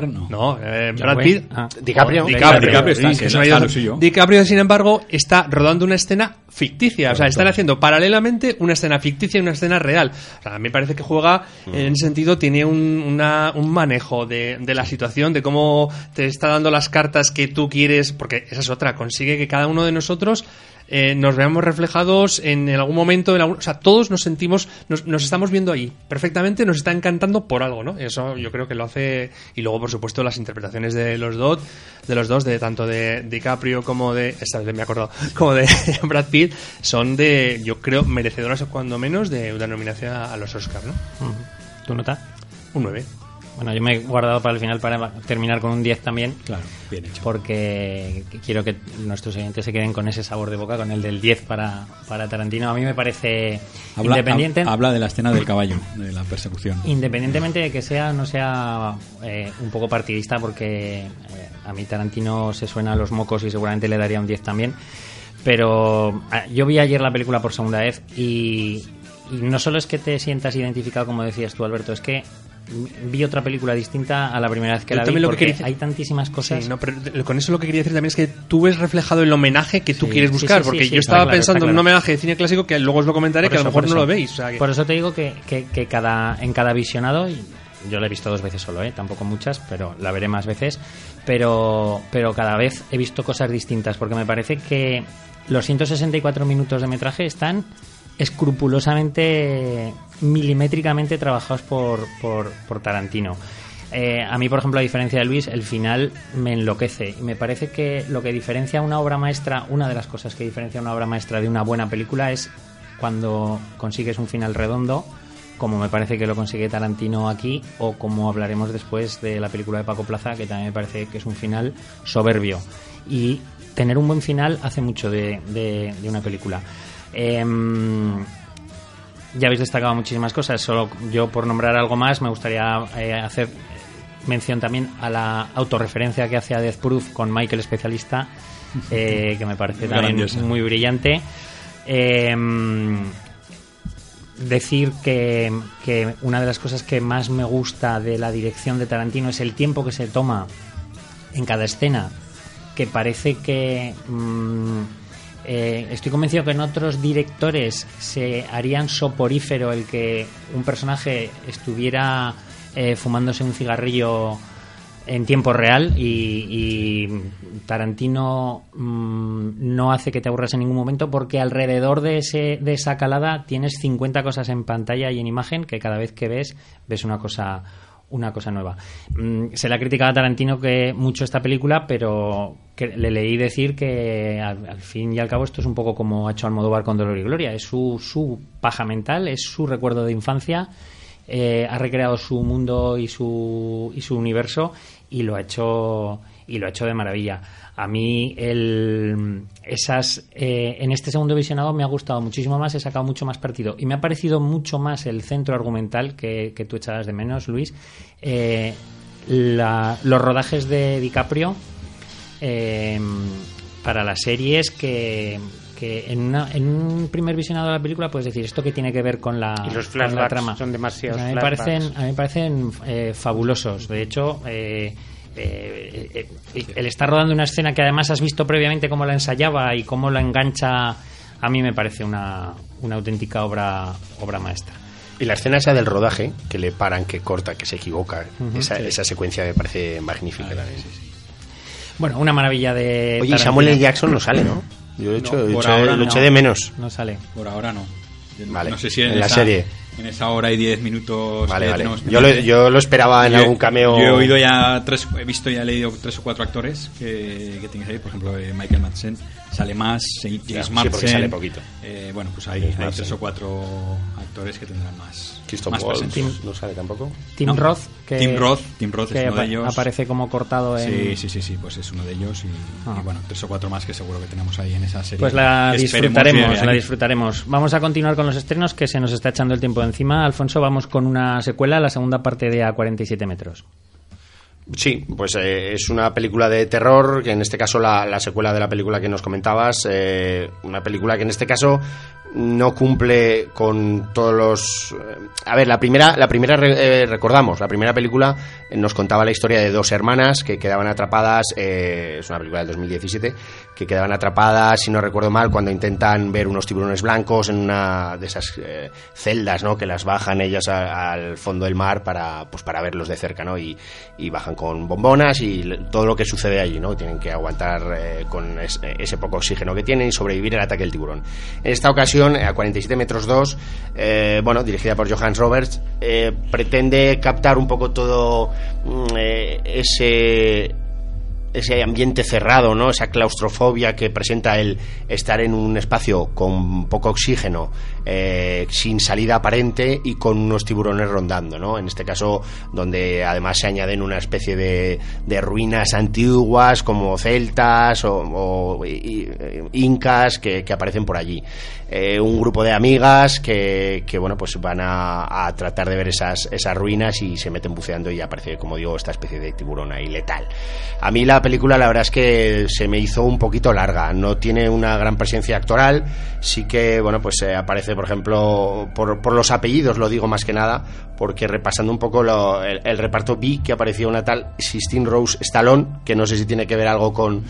no, no, eh, Brad Pitt. Ah. DiCaprio. DiCaprio, DiCaprio, sin embargo, está rodando una escena ficticia. O sea, están haciendo paralelamente una escena ficticia y una escena real. O sea, a mí me parece que juega, mm. en ese sentido, tiene un, una, un manejo de, de la situación, de cómo te está dando las cartas que tú quieres, porque esa es otra, consigue que cada uno de nosotros eh, nos veamos reflejados en, algún momento, en o sea, todos nos sentimos, nos, estamos viendo ahí perfectamente, nos está encantando por algo, ¿no? Eso yo creo que lo hace, y luego por supuesto las interpretaciones de los dos, de los dos, de tanto de DiCaprio como de, esta vez me he acordado, [LAUGHS] como de [LAUGHS] Brad Pitt, son de, yo creo, merecedoras cuando menos de una nominación a, los Oscars, ¿no? ¿Tu nota? Un 9. Bueno, yo me he guardado para el final para terminar con un 10 también. Claro, bien hecho. Porque quiero que nuestros oyentes se queden con ese sabor de boca, con el del 10 para, para Tarantino. A mí me parece independiente. Habla de la escena del caballo, de la persecución. Independientemente de que sea no sea eh, un poco partidista, porque eh, a mí Tarantino se suena a los mocos y seguramente le daría un 10 también. Pero ah, yo vi ayer la película por segunda vez y, y no solo es que te sientas identificado, como decías tú, Alberto, es que vi otra película distinta a la primera vez que la vi lo porque hay tantísimas cosas. con eso lo que quería decir también es que tú ves reflejado el homenaje que tú quieres buscar, porque yo estaba pensando en un homenaje de cine clásico que luego os lo comentaré, que a lo mejor no lo veis. Por eso te digo que, que, cada, en cada visionado, yo la he visto dos veces solo, ¿eh? tampoco muchas, pero la veré más veces, pero, pero cada vez he visto cosas distintas, porque me parece que los 164 minutos de metraje están escrupulosamente, milimétricamente trabajados por, por, Tarantino. Eh, a mí, por ejemplo, a diferencia de Luis, el final me enloquece. Y me parece que lo que diferencia una obra maestra, una de las cosas que diferencia una obra maestra de una buena película es cuando consigues un final redondo, como me parece que lo consigue Tarantino aquí, o como hablaremos después de la película de Paco Plaza, que también me parece que es un final soberbio. Y tener un buen final hace mucho de, de una película. Em, ya habéis destacado muchísimas cosas, solo yo por nombrar algo más me gustaría eh, hacer mención también a la autorreferencia que hace a Death Proof con Michael Especialista, [LAUGHS] eh, que me parece también muy brillante. Em, decir que, que, una de las cosas que más me gusta de la dirección de Tarantino es el tiempo que se toma en cada escena, que parece que... Mm, eh, estoy convencido que en otros directores se harían soporífero el que un personaje estuviera eh, fumándose un cigarrillo en tiempo real y, Tarantino mm, no hace que te aburras en ningún momento porque alrededor de, ese, de esa calada tienes 50 cosas en pantalla y en imagen que cada vez que ves ves una cosa una cosa nueva. Mm, se le ha criticado a Tarantino que mucho esta película, pero le leí decir que al, fin y al cabo esto es un poco como ha hecho Almodóvar con Dolor y Gloria. Es su, su paja mental, es su recuerdo de infancia. Eh, ha recreado su mundo y su, y su universo y lo ha hecho y lo ha hecho de maravilla. A mí el, esas eh, en este segundo visionado me ha gustado muchísimo más, he sacado mucho más partido y me ha parecido mucho más el centro argumental que, tú echabas de menos, Luis. Eh, los rodajes de DiCaprio eh, para las series que, que en, un primer visionado de la película puedes decir esto que tiene que ver con la, y los trama. son demasiados. a mí me parecen, a mí me parecen fabulosos. De hecho, eh, eh, el estar rodando una escena que además has visto previamente cómo la ensayaba y cómo la engancha, a mí me parece una, una auténtica obra, obra maestra. Y la escena esa del rodaje, que le paran, que corta, que se equivoca, esa, esa, secuencia me parece magnífica ah, Bueno, una maravilla de. Oye, Samuel L. Jackson no sale, ¿no? Yo he hecho, lo eché de menos. No sale. Por ahora no. Vale, no sé si en, la serie en esa hora y diez minutos. Vale, vale. Yo, lo, yo, lo, esperaba en algún cameo. Yo he oído ya tres, he visto y he leído tres o cuatro actores que, que tienes ahí, por ejemplo, eh, Michael Madsen sale más, James sí, porque sale poquito. Eh, bueno, pues hay, hay tres o cuatro actores que tendrán más. Christoph no sale tampoco. Tim Roth, que, Tim Roth, Tim Roth es uno de ellos. Aparece como cortado en. Sí, sí, sí, sí, pues es uno de ellos y, ah. bueno, tres o cuatro más que seguro que tenemos ahí en esa serie. Pues la disfrutaremos, la disfrutaremos. Vamos a continuar con los estrenos que se nos está echando el tiempo encima. Alfonso, vamos con una secuela, la segunda parte de A 47 metros. Sí, pues eh, es una película de terror, que en este caso la, secuela de la película que nos comentabas, eh, una película que en este caso no cumple con todos los... Eh, a ver, la primera, la primera eh, recordamos, la primera película nos contaba la historia de dos hermanas que quedaban atrapadas, es una película del 2017, que quedaban atrapadas, si no recuerdo mal, cuando intentan ver unos tiburones blancos en una de esas celdas, ¿no? Que las bajan ellas al fondo del mar para, pues para verlos de cerca, ¿no? Y, bajan con bombonas y todo lo que sucede allí, ¿no? Tienen que aguantar con ese poco oxígeno que tienen y sobrevivir al ataque del tiburón. En esta ocasión a 47 metros 2, eh, bueno, dirigida por Johannes Roberts, eh, pretende captar un poco todo mm, eh, ese ese ambiente cerrado, ¿no? Esa claustrofobia que presenta el estar en un espacio con poco oxígeno, eh, sin salida aparente y con unos tiburones rondando, ¿no? En este caso, donde además se añaden una especie de, de ruinas antiguas como celtas o, incas que, aparecen por allí. Eh, un grupo de amigas que, que bueno, pues van a, a, tratar de ver esas, esas ruinas y se meten buceando y aparece, como digo, esta especie de tiburón ahí letal. A mí la película la verdad es que se me hizo un poquito larga, no tiene una gran presencia actoral, sí que bueno pues eh, aparece por ejemplo por, por, los apellidos lo digo más que nada, porque repasando un poco el, reparto vi que apareció una tal Sistine Rose Stallone, que no sé si tiene que ver algo con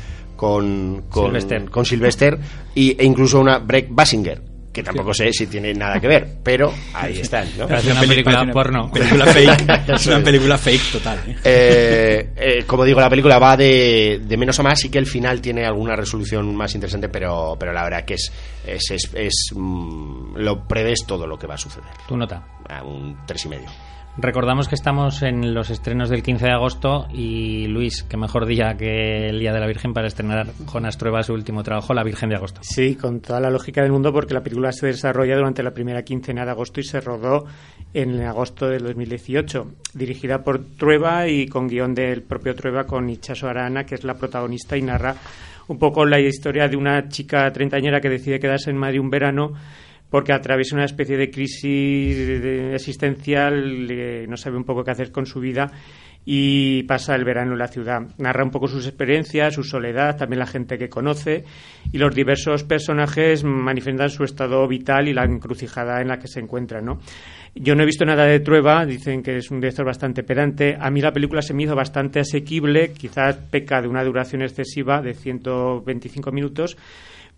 con, con Sylvester, con Sylvester y, e incluso una Break Basinger que tampoco sé si tiene nada que ver, pero ahí están, ¿no? Es una película porno. Película fake, [LAUGHS] es una película fake total. ¿eh? Eh, eh, como digo, la película va de, de, menos a más y que el final tiene alguna resolución más interesante, pero, pero la verdad que es, es, es, es mm, lo prevés todo lo que va a suceder. ¿Tu nota? A un tres y medio. Recordamos que estamos en los estrenos del 15 de agosto y Luis, qué mejor día que el Día de la Virgen para estrenar Jonas Trueba su último trabajo, La Virgen de Agosto. Sí, con toda la lógica del mundo porque la película se desarrolla durante la primera quincena de agosto y se rodó en agosto del 2018, dirigida por Trueba y con guion del propio Trueba con Ichaso Arana, que es la protagonista y narra un poco la historia de una chica treintañera que decide quedarse en Madrid un verano porque atraviesa una especie de crisis existencial, no sabe un poco qué hacer con su vida y pasa el verano en la ciudad. Narra un poco sus experiencias, su soledad, también la gente que conoce y los diversos personajes manifiestan su estado vital y la encrucijada en la que se encuentran, ¿no? Yo no he visto nada de Trueba, dicen que es un director bastante pedante. A mí la película se me hizo bastante asequible, quizás peca de una duración excesiva de 125 minutos,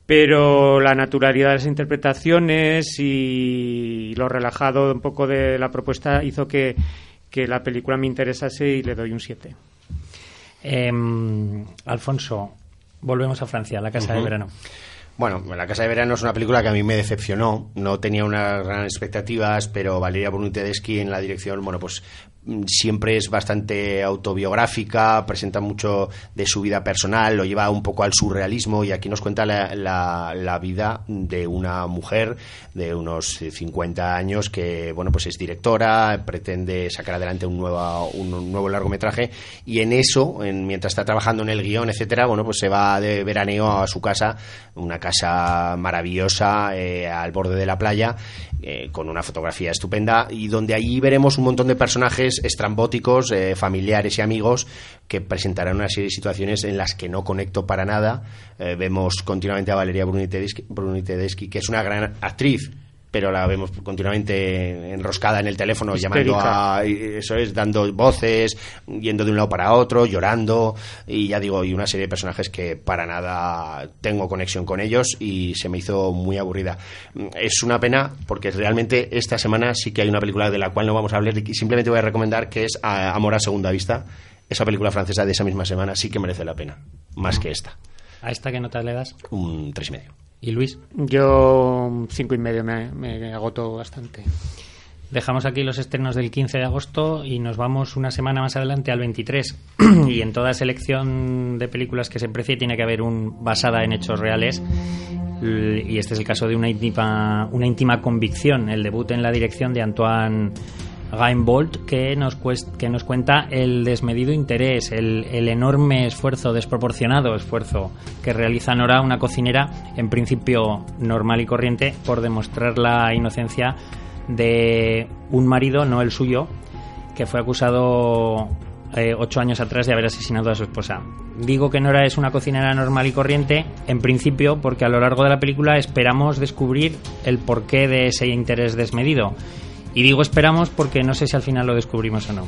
pero la naturalidad de las interpretaciones y lo relajado un poco de la propuesta hizo que, la película me interesase y le doy un 7. Em, Alfonso, volvemos a Francia, La Casa de Verano. Bueno, La Casa de Verano es una película que a mí me decepcionó. No tenía unas grandes expectativas, pero Valeria Bruni en la dirección, bueno, pues siempre es bastante autobiográfica, presenta mucho de su vida personal, lo lleva un poco al surrealismo y aquí nos cuenta la, la, vida de una mujer de unos 50 años que, bueno, pues es directora, pretende sacar adelante un nuevo, un nuevo largometraje y en eso, en, mientras está trabajando en el guion, etcétera, bueno, pues se va de veraneo a su casa, una casa maravillosa eh, al borde de la playa, eh, con una fotografía estupenda y donde allí veremos un montón de personajes estrambóticos, eh, familiares y amigos que presentarán una serie de situaciones en las que no conecto para nada. vemos continuamente a Valeria Bruni-Tedeschi, que es una gran actriz, pero la vemos continuamente enroscada en el teléfono, llamando a. Eso es, dando voces, yendo de un lado para otro, llorando, y ya digo, y una serie de personajes que para nada tengo conexión con ellos y se me hizo muy aburrida. Es una pena porque realmente esta semana sí que hay una película de la cual no vamos a hablar y simplemente voy a recomendar que es Amor a Segunda Vista. Esa película francesa de esa misma semana sí que merece la pena, más que esta. ¿A esta qué nota le das? Un tres y medio. ¿Y Luis? Yo cinco y medio me, me agoto bastante. Dejamos aquí los estrenos del 15 de agosto y nos vamos una semana más adelante al 23. [CLEARS THROAT] y en toda selección de películas que se precie tiene que haber un basada en hechos reales. Y este es el caso de una íntima, una íntima convicción, el debut en la dirección de Antoine Bolt que nos, que nos cuenta el desmedido interés, el, enorme esfuerzo, desproporcionado esfuerzo que realiza Nora, una cocinera en principio normal y corriente, por demostrar la inocencia de un marido, no el suyo, que fue acusado eh, ocho años atrás de haber asesinado a su esposa. Digo que Nora es una cocinera normal y corriente, en principio, porque a lo largo de la película esperamos descubrir el porqué de ese interés desmedido y digo esperamos porque no sé si al final lo descubrimos o no.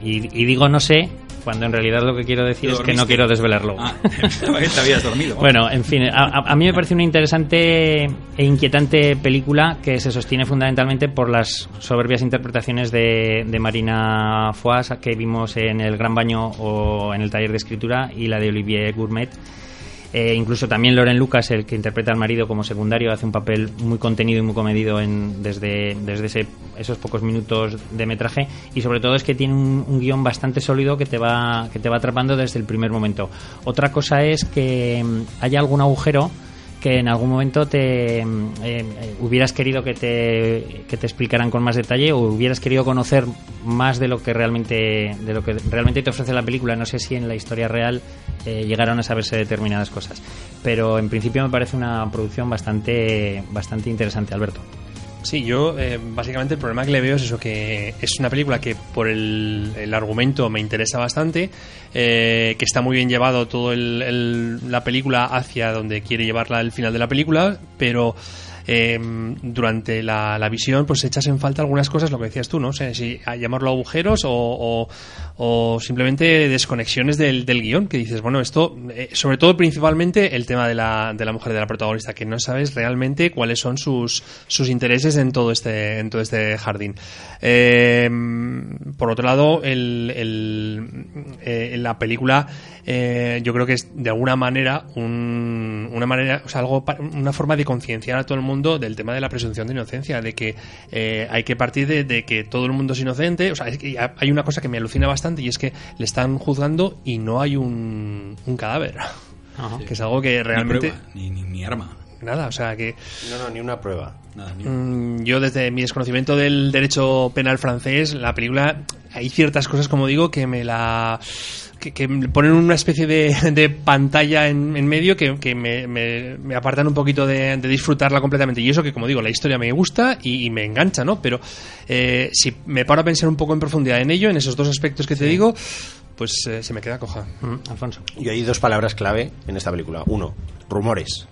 Y, digo no sé cuando en realidad lo que quiero decir es que no quiero desvelarlo. Ah, [LAUGHS] te habías dormido. Bueno, en fin, a, mí me parece una interesante e inquietante película que se sostiene fundamentalmente por las soberbias interpretaciones de, de Marina Foix que vimos en El Gran Baño o en el taller de escritura y la de Olivier Gourmet eh, incluso también Loren Lucas, el que interpreta al marido como secundario, hace un papel muy contenido y muy comedido en, desde, desde esos pocos minutos de metraje. Y sobre todo es que tiene un, guion bastante sólido que te, va, que te va atrapando desde el primer momento. Otra cosa es que mm, haya algún agujero que en algún momento te eh, eh, hubieras querido que te, que te explicaran con más detalle o hubieras querido conocer más de lo que realmente de lo que realmente te ofrece la película. No sé si en la historia real eh, llegaron a saberse determinadas cosas. Pero en principio me parece una producción bastante bastante interesante Alberto Sí, yo eh, básicamente el problema que le veo es eso, que es una película que por el, argumento me interesa bastante, eh, que está muy bien llevado toda la película hacia donde quiere llevarla el final de la película, pero eh, durante la, visión pues echas en falta algunas cosas, lo que decías tú, ¿no? sé si llamarlo agujeros o, simplemente desconexiones del, del, guion, que dices, bueno, esto, eh, sobre todo principalmente el tema de la, de la mujer de la protagonista, que no sabes realmente cuáles son sus, sus intereses en todo este, en todo este jardín. Eh, por otro lado, el, el, eh, la película yo creo que es de alguna manera un, una manera, o sea, algo, una forma de concienciar a todo el mundo del tema de la presunción de inocencia, de que eh, hay que partir de, que todo el mundo es inocente. O sea, hay una cosa que me alucina bastante y es que le están juzgando y no hay un, cadáver. Que es algo que realmente. Ni, ni, arma. Nada, o sea que. No, no, ni una prueba. Mm, yo, desde mi desconocimiento del derecho penal francés, la película. Hay ciertas cosas, como digo, que me la que, ponen una especie de, pantalla en, medio que, me, apartan un poquito de, disfrutarla completamente. Y eso que, como digo, la historia me gusta y, me engancha, ¿no? Pero eh, si me paro a pensar un poco en profundidad en ello, en esos dos aspectos que te digo, pues eh, se me queda coja. Alfonso. Y hay dos palabras clave en esta película. Uno, rumores,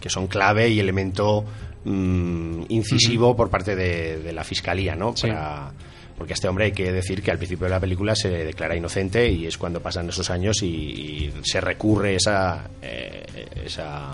que son clave y elemento mm, incisivo por parte de, la fiscalía, ¿no? Para porque a este hombre hay que decir que al principio de la película se declara inocente y es cuando pasan esos años y, se recurre esa, eh, esa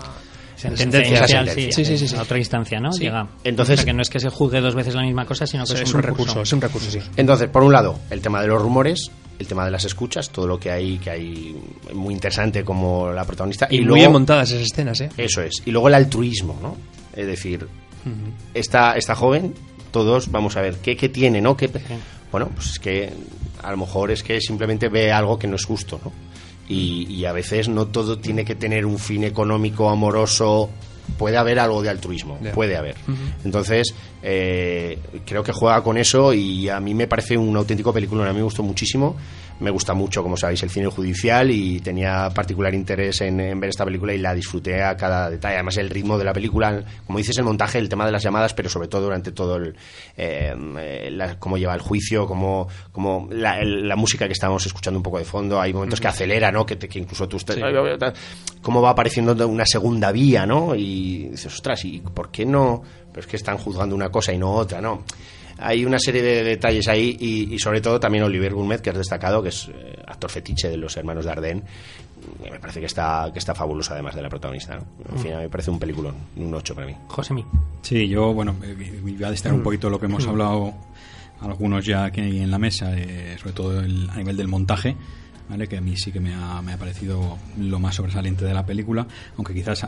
sentencia, sí, sí, sí, a otra instancia, ¿no? Llega. Entonces, que no es que se juzgue dos veces la misma cosa, sino que es, un, recurso. Es un recurso, sí. Entonces, por un lado, el tema de los rumores, el tema de las escuchas, todo lo que hay que hay muy interesante como la protagonista y, muy bien montadas esas escenas, ¿eh? Eso es. Y luego el altruismo, ¿no? Es decir, esta, esta joven todos vamos a ver qué, qué tiene, ¿no? ¿Qué, bueno, pues es que a lo mejor es que simplemente ve algo que no es justo, ¿no? Y, a veces no todo tiene que tener un fin económico, amoroso. Puede haber algo de altruismo, puede haber. Entonces, eh, creo que juega con eso y a mí me parece un auténtico película. A mí me gustó muchísimo me gusta mucho, como sabéis, el cine judicial y tenía particular interés en, ver esta película y la disfruté a cada detalle. Además, el ritmo de la película, como dices, el montaje, el tema de las llamadas, pero sobre todo durante todo el. Eh, cómo lleva el juicio, cómo, cómo la, música que estábamos escuchando un poco de fondo. Hay momentos que acelera, ¿no? Que, que incluso tú. Estés, Cómo va apareciendo una segunda vía, ¿no? Y dices, ostras, ¿y por qué no? Pero es que están juzgando una cosa y no otra, ¿no? Hay una serie de detalles ahí y, sobre todo también Olivier Gourmet, que has destacado, que es eh, actor fetiche de los hermanos Dardenne. Me parece que está, que está fabuloso además de la protagonista. En fin, me parece un peliculón, un 8 para mí. José Sí, yo, bueno, voy a destacar un mm. poquito lo que hemos mm. hablado algunos ya aquí en la mesa, eh, sobre todo a nivel del montaje. ¿Vale? que a mí sí que me ha, me ha, parecido lo más sobresaliente de la película, aunque quizás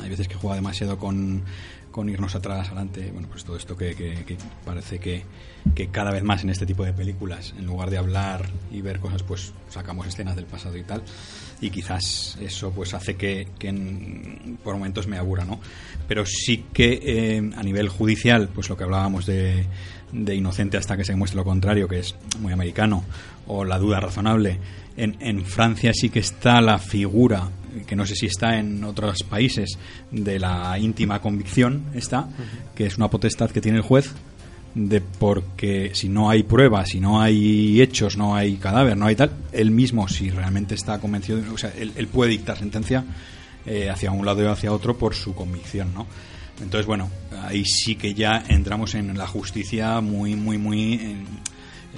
hay veces que juega demasiado con, con irnos atrás, adelante, bueno, pues todo esto que, que, parece que, que, cada vez más en este tipo de películas, en lugar de hablar y ver cosas, pues sacamos escenas del pasado y tal, y quizás eso pues hace que, por momentos me aburra, ¿no? Pero sí que eh, a nivel judicial, pues lo que hablábamos de, de inocente hasta que se demuestre lo contrario, que es muy americano, o la duda razonable, en, en Francia sí que está la figura que no sé si está en otros países, de la íntima convicción, está, que es una potestad que tiene el juez de porque si no hay pruebas, si no hay hechos, no hay cadáver, no hay tal, él mismo, si realmente está convencido, o sea, él, puede dictar sentencia eh, hacia un lado y hacia otro por su convicción, ¿no? Entonces, bueno, ahí sí que ya entramos en la justicia muy, muy, muy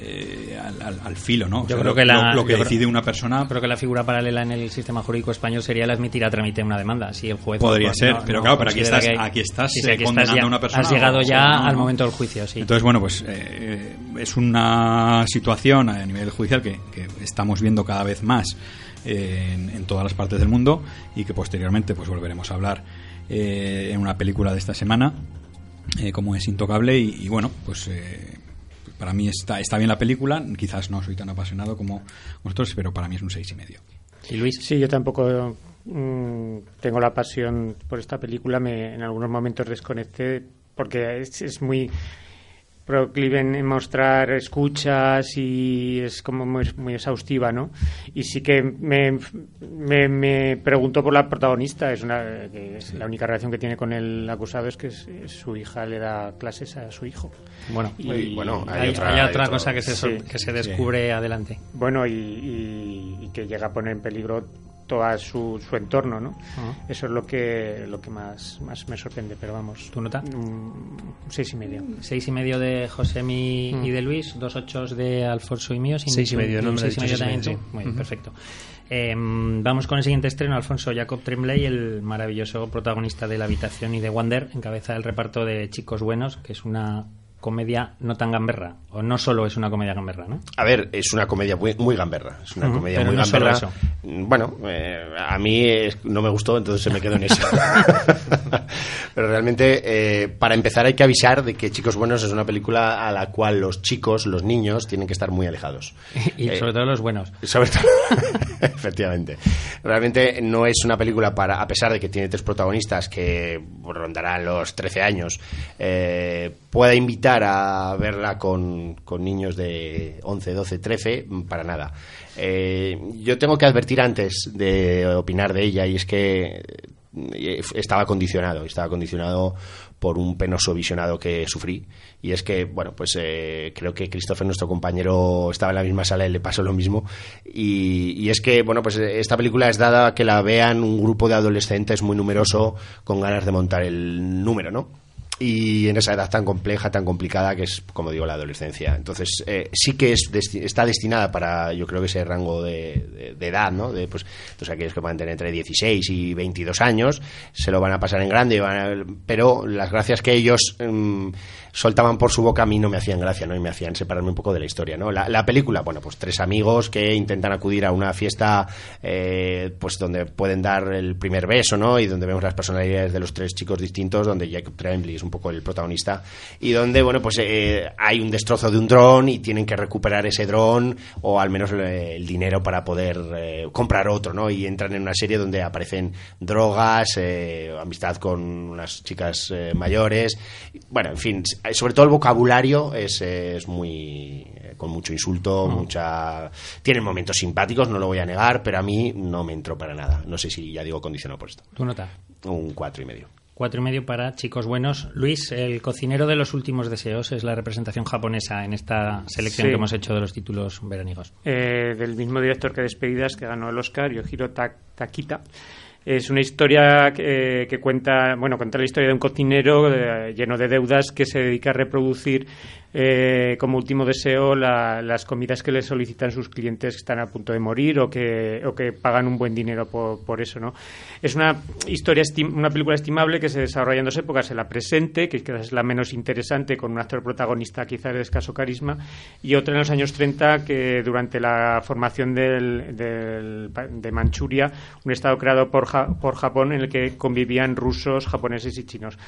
eh, al, filo, ¿no? Yo creo que lo, que decide una persona. Creo que la figura paralela en el sistema jurídico español sería el admitir a trámite una demanda. Si el juez podría ser, pero claro, pero aquí estás, aquí estás, condenando a una persona. Has llegado ya al momento del juicio, sí. Entonces, bueno, pues eh, es una situación a nivel judicial que, estamos viendo cada vez más en, todas las partes del mundo y que posteriormente, pues volveremos a hablar eh, en una película de esta semana. como es intocable y, y bueno pues para mí está, está bien la película, quizás no soy tan apasionado como vosotros, pero para mí es un seis y medio. ¿Y Luis? Sí, yo tampoco mm, tengo la pasión por esta película, me, en algunos momentos desconecté porque es muy proclive en mostrar escuchas y es como muy, muy, exhaustiva, ¿no? Y sí que me, me, me preguntó por la protagonista, es, una, es la única relación que tiene con el acusado es que su hija le da clases a su hijo. Bueno, y, bueno hay, otra, cosa que se, que se descubre adelante. Bueno, y, y que llega a poner en peligro a su, su entorno, ¿no? Eso es lo que lo que más, más me sorprende, pero vamos. ¿Tu nota? seis y medio. Seis y medio de Josemi y de Luis, dos ochos de Alfonso y mío. seis y medio, no seis y medio también Muy perfecto. Em, vamos con el siguiente estreno, Alfonso Jacob Tremblay, el maravilloso protagonista de La Habitación y de Wander, encabeza el reparto de Chicos Buenos, que es una comedia no tan gamberra o no solo es una comedia gamberra, ¿no? A ver, es una comedia muy, gamberra, es una comedia muy gamberra. Bueno, eh, a mí no me gustó, entonces se me quedó en eso. [LAUGHS] pero realmente, eh, para empezar, hay que avisar de que Chicos Buenos es una película a la cual los chicos, los niños, tienen que estar muy alejados. [LAUGHS] y sobre eh, todo los buenos. Sobre todo, [LAUGHS] efectivamente. Realmente no es una película para, a pesar de que tiene tres protagonistas que rondarán los 13 años, pueda invitar a verla con, niños de 11, 12, 13, para nada. Eh, yo tengo que advertir antes de opinar de ella y es que eh, estaba condicionado, estaba condicionado por un penoso visionado que sufrí. Y es que, bueno, pues eh, creo que Christopher, nuestro compañero, estaba en la misma sala y le pasó lo mismo. Y, y, es que, bueno, pues esta película es dada que la vean un grupo de adolescentes muy numeroso con ganas de montar el número, ¿no? Y en esa edad tan compleja, tan complicada que es, como digo, la adolescencia. Entonces, eh, sí que es está destinada para, yo creo que ese rango de, edad, ¿no? De, pues, entonces, aquellos que puedan tener entre 16 y 22 años se lo van a pasar en grande, van pero las gracias que ellos mm, soltaban por su boca a mí no me hacían gracia, ¿no? Y me hacían separarme un poco de la historia, ¿no? La, película, bueno, pues tres amigos que intentan acudir a una fiesta, eh, pues donde pueden dar el primer beso, ¿no? Y donde vemos las personalidades de los tres chicos distintos, donde Jacob Tremblay es un poco el protagonista, y donde, bueno, pues eh, hay un destrozo de un dron y tienen que recuperar ese dron o al menos el dinero para poder eh, comprar otro, ¿no? Y entran en una serie donde aparecen drogas, amistad con unas chicas mayores, bueno, en fin, eh, sobre todo el vocabulario es, es muy eh, con mucho insulto, mm. mucha tienen momentos simpáticos, no lo voy a negar, pero a mí no me entró para nada. No sé si ya digo condicionado por esto. ¿Tu nota? Un cuatro y medio. Cuatro y medio para chicos buenos. Luis, el cocinero de los últimos deseos es la representación japonesa en esta selección que hemos hecho de los títulos veraniegos. Eh, del mismo director que Despedidas, que ganó el Oscar, Yohiro Takita. Es una historia que, cuenta, bueno, cuenta la historia de un cocinero eh, lleno de deudas que se dedica a reproducir eh, como último deseo las comidas que le solicitan sus clientes que están a punto de morir o que, o que pagan un buen dinero por, por eso, ¿no? Es una historia, una película estimable que se desarrolla en dos épocas, en la presente, que es la menos interesante, con un actor protagonista quizás de escaso carisma, y otra en los años 30, que durante la formación del, de Manchuria, un estado creado por, por Japón en el que convivían rusos, japoneses y chinos.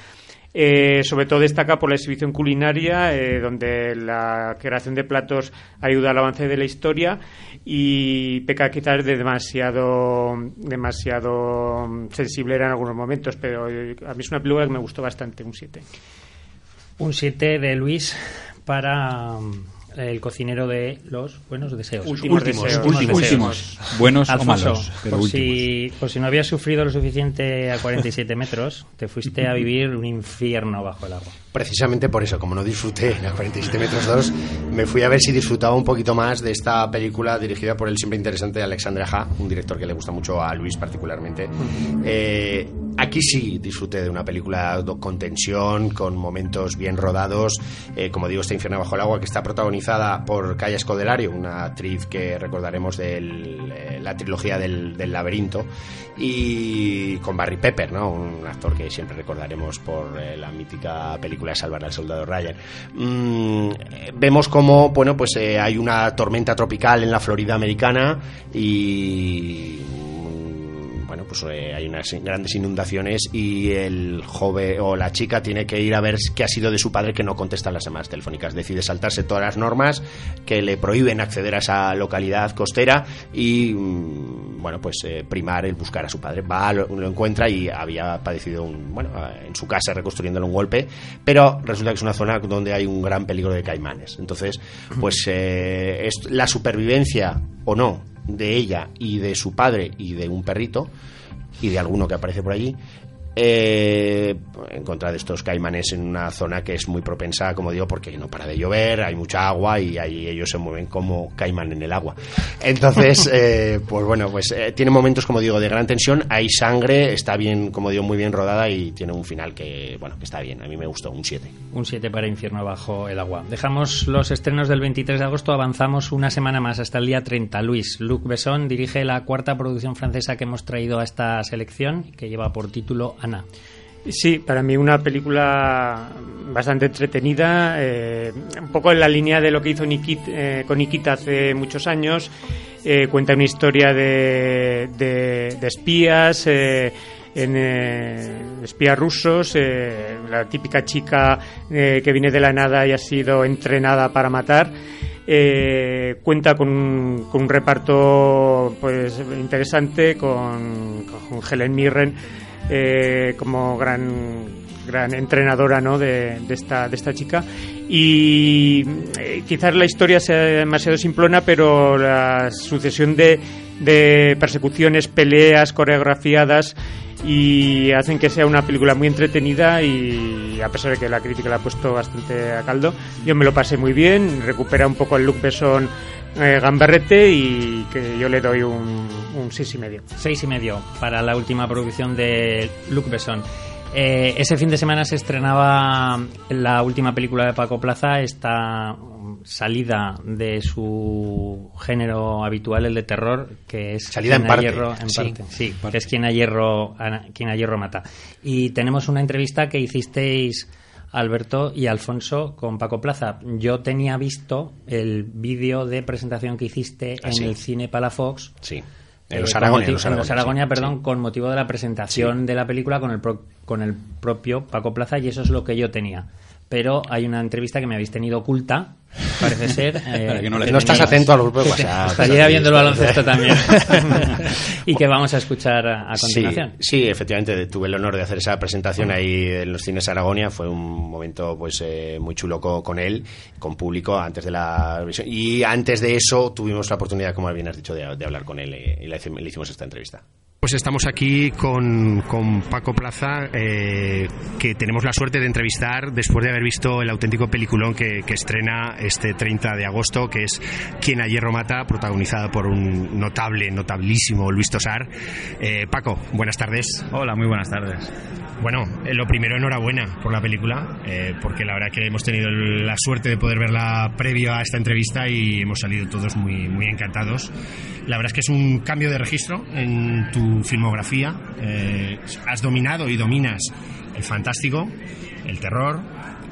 Eh, sobre todo destaca por la exhibición culinaria, eh, donde la creación de platos ayuda al avance de la historia y peca quizás de demasiado, demasiado sensible en algunos momentos, pero eh, a mí es una película que me gustó bastante, un 7. Un 7 de Luis para el cocinero de los buenos deseos. Últimos, últimos, Buenos o malos, pero por, si, por si no habías sufrido lo suficiente a 47 metros, te fuiste a vivir un infierno bajo el agua. Precisamente por eso, como no disfruté a 47 metros 2, me fui a ver si disfrutaba un poquito más de esta película dirigida por el siempre interesante Alexandre Ha, un director que le gusta mucho a Luis particularmente. Eh, aquí sí disfruté de una película con tensión, con momentos bien rodados, eh, como digo, este infierno bajo el agua que está protagonizada por Calla Scodelario, una actriz que recordaremos de eh, la trilogía del, laberinto, y con Barry Pepper, ¿no? un actor que siempre recordaremos por la mítica película Salvar al Soldado Ryan. Mm, vemos como, bueno, pues eh, hay una tormenta tropical en la Florida americana y bueno, pues eh, hay unas grandes inundaciones y el joven o la chica tiene que ir a ver qué ha sido de su padre que no contesta las llamadas telefónicas. Decide saltarse todas las normas que le prohíben acceder a esa localidad costera y, mm, bueno, pues eh, primar el buscar a su padre. Va, lo, encuentra y había padecido, un, bueno, en su casa reconstruyéndole un golpe, pero resulta que es una zona donde hay un gran peligro de caimanes. Entonces, pues eh, es la supervivencia o no de ella y de su padre y de un perrito y de alguno que aparece por allí eh, en contra de estos caimanes en una zona que es muy propensa, como digo, porque no para de llover, hay mucha agua y ahí ellos se mueven como caiman en el agua. Entonces, [LAUGHS] eh, pues bueno, pues eh, tiene momentos, como digo, de gran tensión, hay sangre, está bien, como digo, muy bien rodada y tiene un final que, bueno, que está bien. A mí me gustó, un 7. Un 7 para Infierno bajo el agua. Dejamos los estrenos del 23 de agosto, avanzamos una semana más hasta el día 30. Luis, Luc Besson dirige la cuarta producción francesa que hemos traído a esta selección, que lleva por título Sí, para mí una película bastante entretenida, eh, un poco en la línea de lo que hizo eh, con Nikita hace muchos años. Eh, cuenta una historia de, de, espías, en, espías rusos, la típica chica que viene de la nada y ha sido entrenada para matar. cuenta con un, con un, reparto pues interesante con Helen Mirren eh, como gran gran entrenadora ¿no? de, esta, de esta chica y eh, quizás la historia sea demasiado simplona pero la sucesión de, persecuciones, peleas coreografiadas y hacen que sea una película muy entretenida y a pesar de que la crítica la ha puesto bastante a caldo, yo me lo pasé muy bien, recupera un poco el look Besson eh, Gamberrete y que yo le doy un, un seis y medio. Seis y medio para la última producción de Luc Besson. Eh, ese fin de semana se estrenaba la última película de Paco Plaza, esta salida de su género habitual, el de terror, que es salida en parte, hierro, sí, es quien a hierro, quien a hierro mata. Y tenemos una entrevista que hicisteis Alberto y Alfonso con Paco Plaza. Yo tenía visto el vídeo de presentación que hiciste Ah, en sí. el cine Palafox. Sí. Eh, los Aragonia, los en los Aragonia, Aragonia, sí, perdón, sí. con motivo de la presentación de la película con el, pro- con el propio Paco Plaza y eso es lo que yo tenía. Pero hay una entrevista que me habéis tenido oculta, parece ser. [LAUGHS] eh, que no No estás atento a los te- WhatsApp. Estaría viendo el baloncesto también. [LAUGHS] [LAUGHS] y que vamos a escuchar a, a Sí, continuación. sí, efectivamente, tuve el honor de hacer esa presentación ahí en los cines Aragonia. Fue un momento pues eh, muy chulo co- con, él, con público, antes de la visión. Y antes de eso tuvimos la oportunidad, como bien has dicho, de, de hablar con él eh, y le, le hicimos esta entrevista. Pues estamos aquí con, con Paco Plaza, eh, que tenemos la suerte de entrevistar después de haber visto el auténtico peliculón que, que estrena este 30 de agosto, que es Quien a hierro mata, protagonizada por un notable, notablísimo Luis Tosar. Eh, Paco, buenas tardes. Hola, muy buenas tardes. Bueno, eh, lo primero, enhorabuena por la película, eh, porque la verdad que hemos tenido la suerte de poder verla previo a esta entrevista y hemos salido todos muy, muy encantados. La verdad es que es un cambio de registro en tu filmografía. Eh, has dominado y dominas el fantástico, el terror,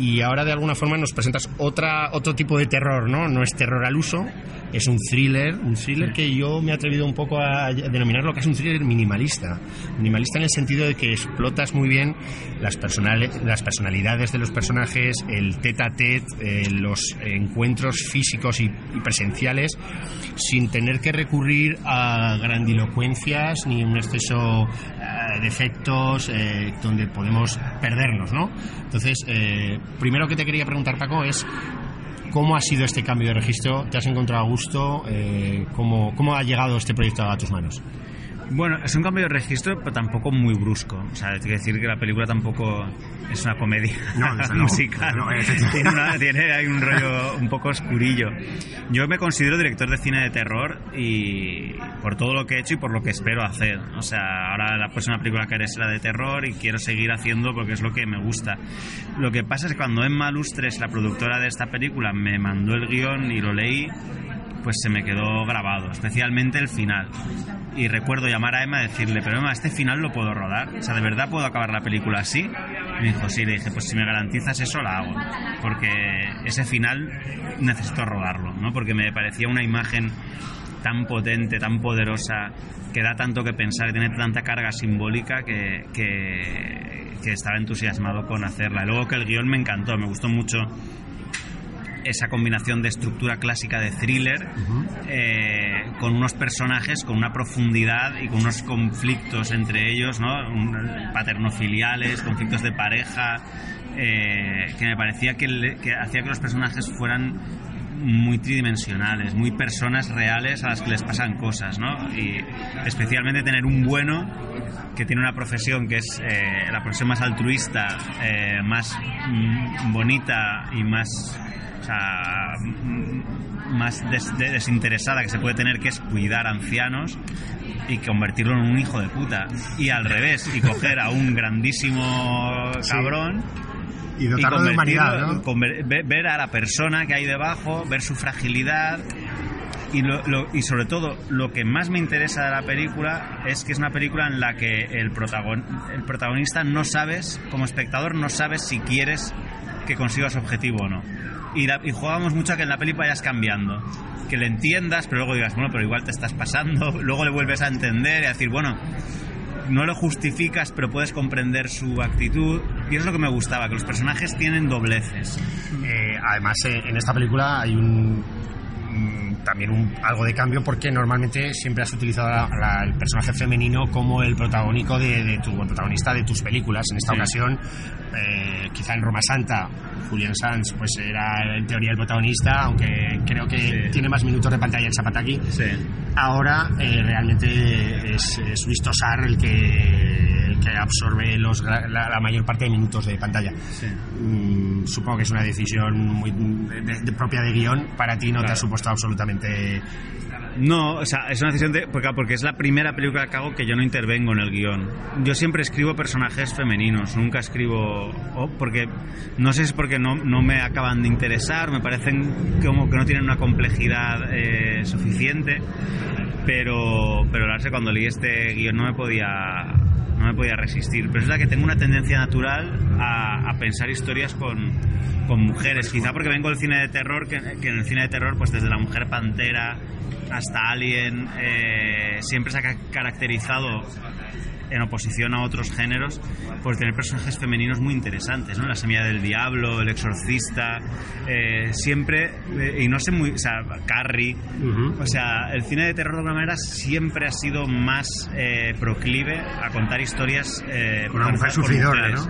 y ahora de alguna forma nos presentas otra, otro tipo de terror, ¿no? No es terror al uso, es un thriller, un thriller que yo me he atrevido un poco a denominarlo que es un thriller minimalista. Minimalista en el sentido de que explotas muy bien las, personales, las personalidades de los personajes, el tete a tete, eh, los encuentros físicos y, y presenciales, sin tener que recurrir a grandilocuencias ni un exceso eh, de efectos eh, donde podemos perdernos, ¿no? Entonces, eh, primero que te quería preguntar, Paco, es ¿Cómo ha sido este cambio de registro? ¿Te has encontrado a gusto? Eh, ¿cómo, ¿Cómo ha llegado este proyecto a tus manos? Bueno, es un cambio de registro, pero tampoco muy brusco. O sea, hay que decir que la película tampoco es una comedia [LAUGHS] No, luego. musical. No, [LAUGHS] tiene, una- tiene hay un rollo un poco oscurillo. Yo me considero director de cine de terror y por todo lo que he hecho y por lo que espero hacer. O sea, ahora la próxima película que haré será de terror y quiero seguir haciendo porque es lo que me gusta. Lo que pasa es que cuando Emma Lustres, la productora de esta película, me mandó el guion y lo leí, pues se me quedó grabado, especialmente el final. Y recuerdo llamar a Emma y decirle, pero Emma, ¿este final lo puedo rodar? O sea, ¿de verdad puedo acabar la película así? Y me dijo, sí, le dije, pues si me garantizas eso, la hago. Porque ese final necesito rodarlo, ¿no? Porque me parecía una imagen tan potente, tan poderosa, que da tanto que pensar, que tiene tanta carga simbólica que, que, que estaba entusiasmado con hacerla. Luego que el guion me encantó, me gustó mucho esa combinación de estructura clásica de thriller eh, con unos personajes con una profundidad y con unos conflictos entre ellos, ¿no? Un- paternofiliales, conflictos de pareja, eh, que me parecía que, le- que hacía que los personajes fueran muy tridimensionales, muy personas reales a las que les pasan cosas, ¿no? Y especialmente tener un bueno que tiene una profesión que es eh, la profesión más altruista, eh, más mm, bonita y más, o sea, mm, más des- de- desinteresada que se puede tener, que es cuidar ancianos y convertirlo en un hijo de puta. Y al revés, y coger a un grandísimo cabrón Y y dotarlo de humanidad, ¿no? conver- ver a la persona que hay debajo, ver su fragilidad y, lo- lo- y sobre todo lo que más me interesa de la película es que es una película en la que el, protagon- el protagonista no sabes, como espectador, no sabes si quieres que consiga su objetivo o no. Y, la- y jugamos mucho a que en la peli vayas cambiando. Que le entiendas, pero luego digas, bueno, pero igual te estás pasando. [LAUGHS] Luego le vuelves a entender y a decir, bueno, no lo justificas, pero puedes comprender su actitud. Y es lo que me gustaba, que los personajes tienen dobleces. Eh, además, eh, en esta película hay un mm, también un, algo de cambio porque normalmente siempre has utilizado la- la- el personaje femenino como el protagónico de, de tu protagonista de tus películas. En esta Sí. ocasión, eh, quizá en Roma Santa, Julian Sanz pues era en teoría el protagonista, aunque creo que Sí. tiene más minutos de pantalla el Zapataki. Sí. Ahora eh, realmente es, es Luis Tosar el que, que absorbe los, la, la mayor parte de minutos de pantalla. Sí. Mm, supongo que es una decisión muy de- de- propia de guion. Para ti no te ha supuesto absolutamente. No, o sea, es una decisión de. Porque, porque es la primera película que hago que yo no intervengo en el guion. Yo siempre escribo personajes femeninos, nunca escribo. o porque. No sé si es porque no, no me acaban de interesar, me parecen como que no tienen una complejidad eh, suficiente. Pero, pero la verdad es que cuando leí este guion no me podía. No me podía resistir. Pero es la que tengo una tendencia natural a, pensar historias con, con, mujeres, quizá porque vengo del cine de terror, que, que, en el cine de terror, pues desde la mujer pantera hasta Alien, eh, siempre se ha caracterizado en oposición a otros géneros, por tener personajes femeninos muy interesantes, ¿no? La semilla del diablo, el exorcista, eh, siempre, eh, y no sé muy, o sea, Carrie, o sea, el cine de terror de alguna manera siempre ha sido más eh, proclive a contar historias Una mujer sufridora, ¿no?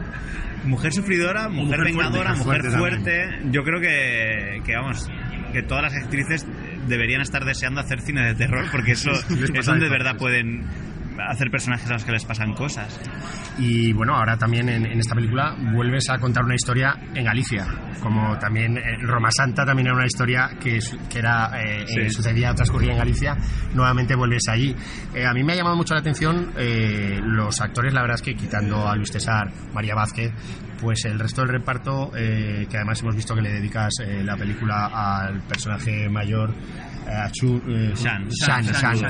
Mujer sufridora, mujer, vengadora, mujer fuerte. Yo creo que, que, vamos, que todas las actrices deberían estar deseando hacer cine de terror porque eso es donde de verdad pueden hacer personajes a los que les pasan cosas. Y bueno, ahora también en, esta película vuelves a contar una historia en Galicia, como también en Roma Santa también era una historia que, que era eh, eh, sucedía, transcurría en Galicia, nuevamente vuelves allí. Eh, a mí me ha llamado mucho la atención los actores, la verdad es que quitando a Luis César, María Vázquez, pues el resto del reparto, que además hemos visto que le dedicas la película al personaje mayor a Chu, eh, Shan,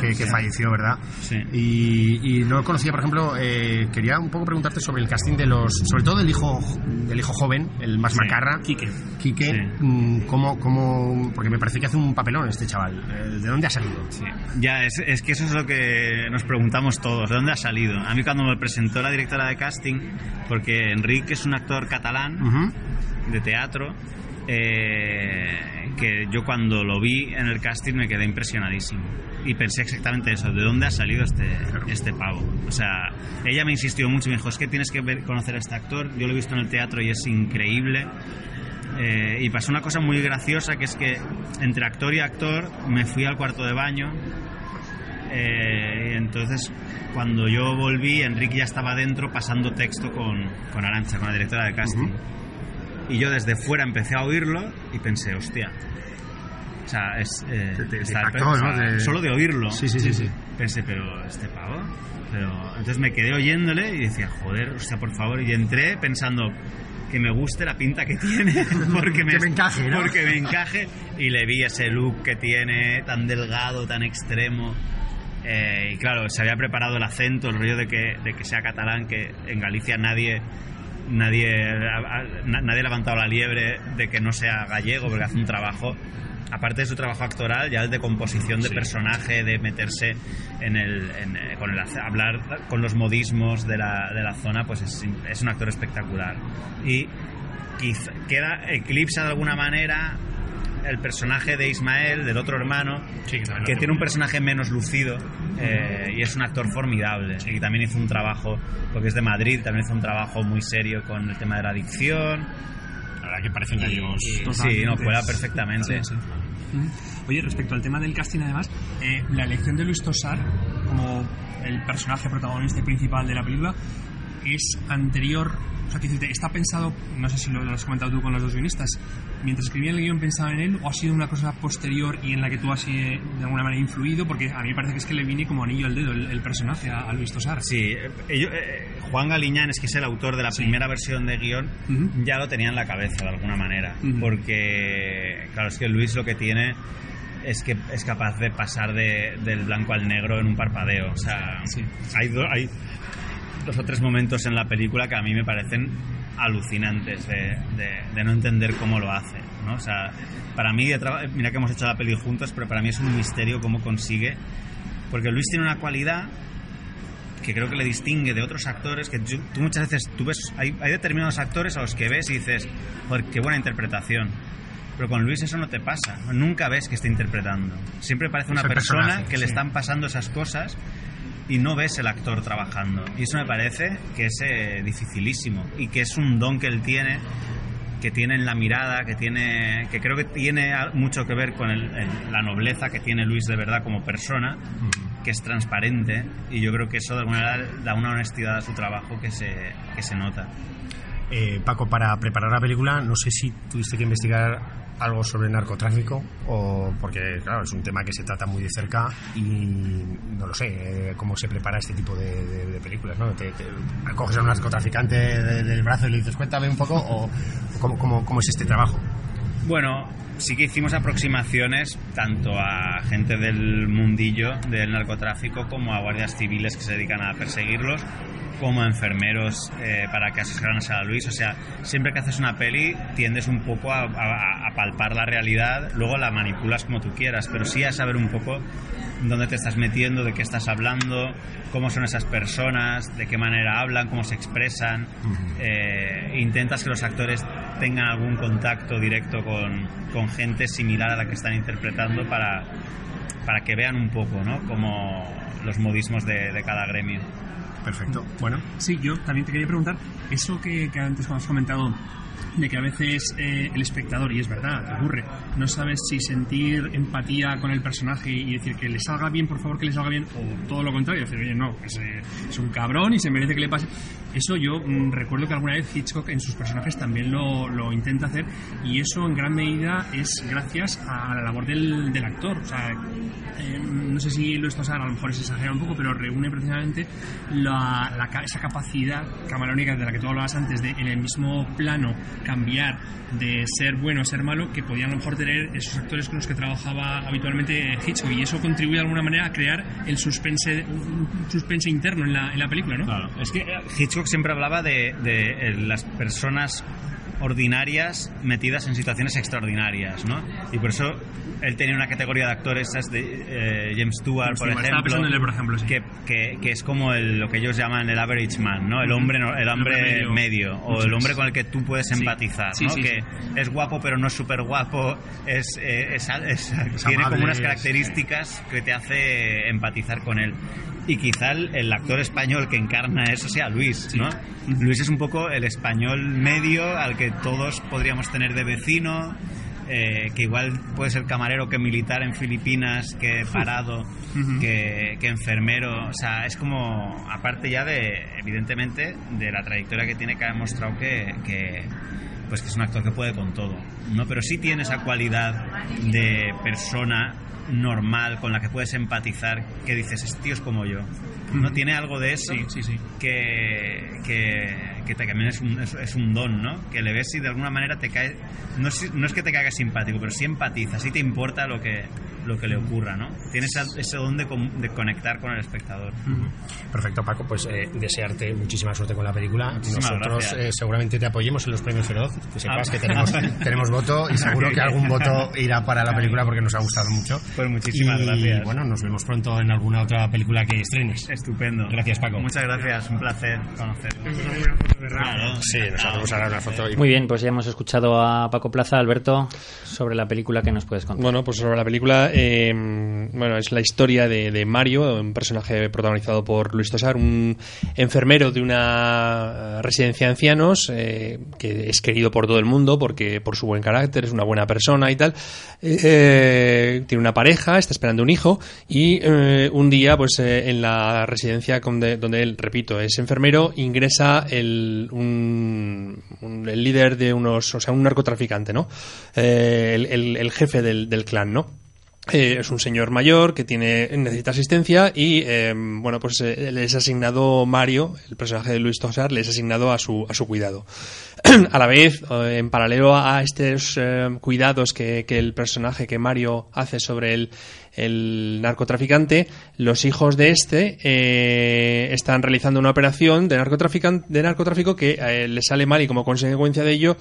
que, falleció, ¿verdad? Sí. Y, y, no conocía, por ejemplo, eh, quería un poco preguntarte sobre el casting de los, sobre todo del hijo, del hijo joven, el más macarra, Quique. Quique, mm, ¿cómo, cómo, porque me parece que hace un papelón este chaval. Eh, ¿De dónde ha salido? Ya, es, es que eso es lo que nos preguntamos todos, ¿de dónde ha salido? A mí cuando me presentó la directora de casting, porque Enrique es un actor catalán de teatro, eh, que yo cuando lo vi en el casting me quedé impresionadísimo. Y pensé exactamente eso, ¿de dónde ha salido este, este pavo? O sea, ella me insistió mucho, me dijo, es que tienes que ver, conocer a este actor, yo lo he visto en el teatro y es increíble. Eh, y pasó una cosa muy graciosa, que es que entre actor y actor me fui al cuarto de baño. Eh, entonces, cuando yo volví, Enrique ya estaba dentro pasando texto con, con Arancha, con la directora de casting. Y yo desde fuera empecé a oírlo y pensé, hostia. O sea, es. Eh, Solo de oírlo. Sí, sí, sí, sí. Pensé, pero este pavo. Pero. Entonces me quedé oyéndole y decía, joder, hostia, por favor. Y entré pensando que me guste la pinta que tiene. [LAUGHS] Porque me, que me encaje, ¿no? Porque me encaje. Y le vi ese look que tiene, tan delgado, tan extremo. Eh, y claro, se había preparado el acento, el rollo de que, de que sea catalán, que en Galicia nadie nadie, nadie ha levantado la liebre de que no sea gallego, porque hace un trabajo, aparte de su trabajo actoral, ya de composición de personaje, de meterse en el, eh, con el hablar con los modismos de la, de la zona, pues es, es un actor espectacular. Y queda eclipsa de alguna manera el personaje de Ismael, del otro hermano, que tiene un personaje menos lucido eh, y es un actor formidable. Y también hizo un trabajo, porque es de Madrid, también hizo un trabajo muy serio con el tema de la adicción. La verdad que parecen gallegos. Sí, no, juega perfectamente. Oye, respecto al tema del casting, además, eh, la elección de Luis Tosar como el personaje protagonista y principal de la película es anterior sea, que está pensado, no sé si lo, has comentado tú con los dos guionistas, mientras escribía el guion pensaba en él o ha sido una cosa posterior y en la que tú has eh, de alguna manera influido, porque a mí me parece que es que le viene como anillo al dedo el, personaje a, Luis Tosar. Sí, eh, eh, Juan Galiñán, es que es el autor de la primera versión de guion, ya lo tenía en la cabeza de alguna manera, porque, claro, es que Luis lo que tiene es que es capaz de pasar de, del blanco al negro en un parpadeo. O sea, hay, hay dos o tres momentos en la película que a mí me parecen alucinantes de, de, no entender cómo lo hace. ¿no? O sea, para mí, mira que hemos hecho la peli juntos, pero para mí es un misterio cómo consigue. Porque Luis tiene una cualidad que creo que le distingue de otros actores, que tú, muchas veces tú ves, hay, hay, determinados actores a los que ves y dices, joder, qué buena interpretación. Pero con Luis eso no te pasa, nunca ves que está interpretando. Siempre parece una persona que le están pasando esas cosas y no ves el actor trabajando. Y eso me parece que es eh, dificilísimo y que es un don que él tiene que tiene en la mirada, que tiene que creo que tiene mucho que ver con la nobleza que tiene Luis de verdad como persona, que es transparente y yo creo que eso de alguna manera da una honestidad a su trabajo que se, que se nota. Eh, Paco, para preparar la película, no sé si tuviste que investigar algo sobre narcotráfico o porque claro es un tema que se trata muy de cerca y no lo sé eh, cómo se prepara este tipo de, películas no te, coges a un narcotraficante del brazo y le dices cuéntame un poco o cómo, cómo, cómo es este trabajo bueno sí que hicimos aproximaciones tanto a gente del mundillo del narcotráfico como a guardias civiles que se dedican a perseguirlos como enfermeros eh, para que asesoran a Luis. O sea, siempre que haces una peli tiendes un poco a, palpar la realidad, luego la manipulas como tú quieras, pero sí a saber un poco dónde te estás metiendo, de qué estás hablando, cómo son esas personas, de qué manera hablan, cómo se expresan. Eh, intentas que los actores tengan algún contacto directo con, con, gente similar a la que están interpretando para, para que vean un poco ¿no? como los modismos de, de cada gremio. Perfecto. Bueno. Sí, yo también te quería preguntar, eso que, que antes has comentado de que a veces eh, el espectador, y es verdad, ocurre, no sabes si sentir empatía con el personaje y decir que le salga bien, por favor, que le salga bien, o todo lo contrario, decir, oye, no, es, es un cabrón y se merece que le pase. Eso yo mm, recuerdo que alguna vez Hitchcock en sus personajes también lo, lo, intenta hacer y eso en gran medida es gracias a la labor del, del actor. O sea, eh, no sé si lo esto a lo mejor es exagerado un poco, pero reúne precisamente la, esa capacidad camarónica de la que tú hablabas antes, de en el mismo plano cambiar de ser bueno a ser malo, que podían a lo mejor tener esos actores con los que trabajaba habitualmente Hitchcock y eso contribuye de alguna manera a crear el suspense, un suspense interno en la, en la película, ¿no? Claro, es que Hitchcock siempre hablaba de, de las personas ordinarias metidas en situaciones extraordinarias, ¿no? Y por eso él tenía una categoría de actores, esas de eh, James Stewart, por, ejemplo, que, que, es como lo que ellos llaman el average man, ¿no? El hombre, el hombre medio, o el hombre con el que tú puedes empatizar, ¿no? que es guapo pero no es súper guapo, es, eh, tiene como unas características que te hace empatizar con él y quizá el, actor español que encarna eso sea Luis, ¿no? Luis es un poco el español medio al que todos podríamos tener de vecino, eh, que igual puede ser camarero que militar en Filipinas, que parado, que, enfermero, o sea, es como, aparte ya de, evidentemente, de la trayectoria que tiene que ha demostrado que, que pues que es un actor que puede con todo, ¿no? Pero sí tiene esa cualidad de persona normal con la que puedes empatizar, que dices, este tío es como yo. ¿No tiene algo de eso? Sí, sí, Que, que, que también es un, es, un, don, ¿no? Que le ves y de alguna manera te cae. No es, no es que te caiga simpático, pero sí empatiza, sí te importa lo que, lo que le ocurra, ¿no? Tienes ese don de, de conectar con el espectador. Perfecto, Paco, pues eh, desearte muchísima suerte con la película. Nosotros eh, seguramente te apoyemos en los premios Feroz, que sepas ah. que tenemos, [LAUGHS] tenemos voto y seguro que algún voto irá para la película porque nos ha gustado mucho. Pues muchísimas y, bueno, nos vemos pronto en alguna otra película que estrenes. Estupendo. Gracias, Paco. Muchas gracias, un placer conocerlo. Sí, nos vamos a dar una foto. Muy bien, pues ya hemos escuchado a Paco Plaza, Alberto, sobre la película que nos puedes contar. Bueno, pues sobre la película eh, bueno, es la historia de, Mario, un personaje protagonizado por Luis Tosar, un enfermero de una residencia de ancianos eh, que es querido por todo el mundo porque por su buen carácter, es una buena persona y tal. Eh, tiene una pareja, está esperando un hijo y un día, pues en la residencia donde, él, repito, es enfermero, ingresa el, el líder de unos, o sea, un narcotraficante, ¿no? el, jefe del, clan, ¿no? Eh, es un señor mayor que tiene necesita asistencia y eh, bueno pues eh, le es asignado Mario el personaje de Luis Tosar le es asignado a su a su cuidado [CLEARS THROAT] a la vez en paralelo a estos cuidados que, que, el personaje que Mario hace sobre el, el narcotraficante los hijos de este están realizando una operación de de narcotráfico que le sale mal y como consecuencia de ello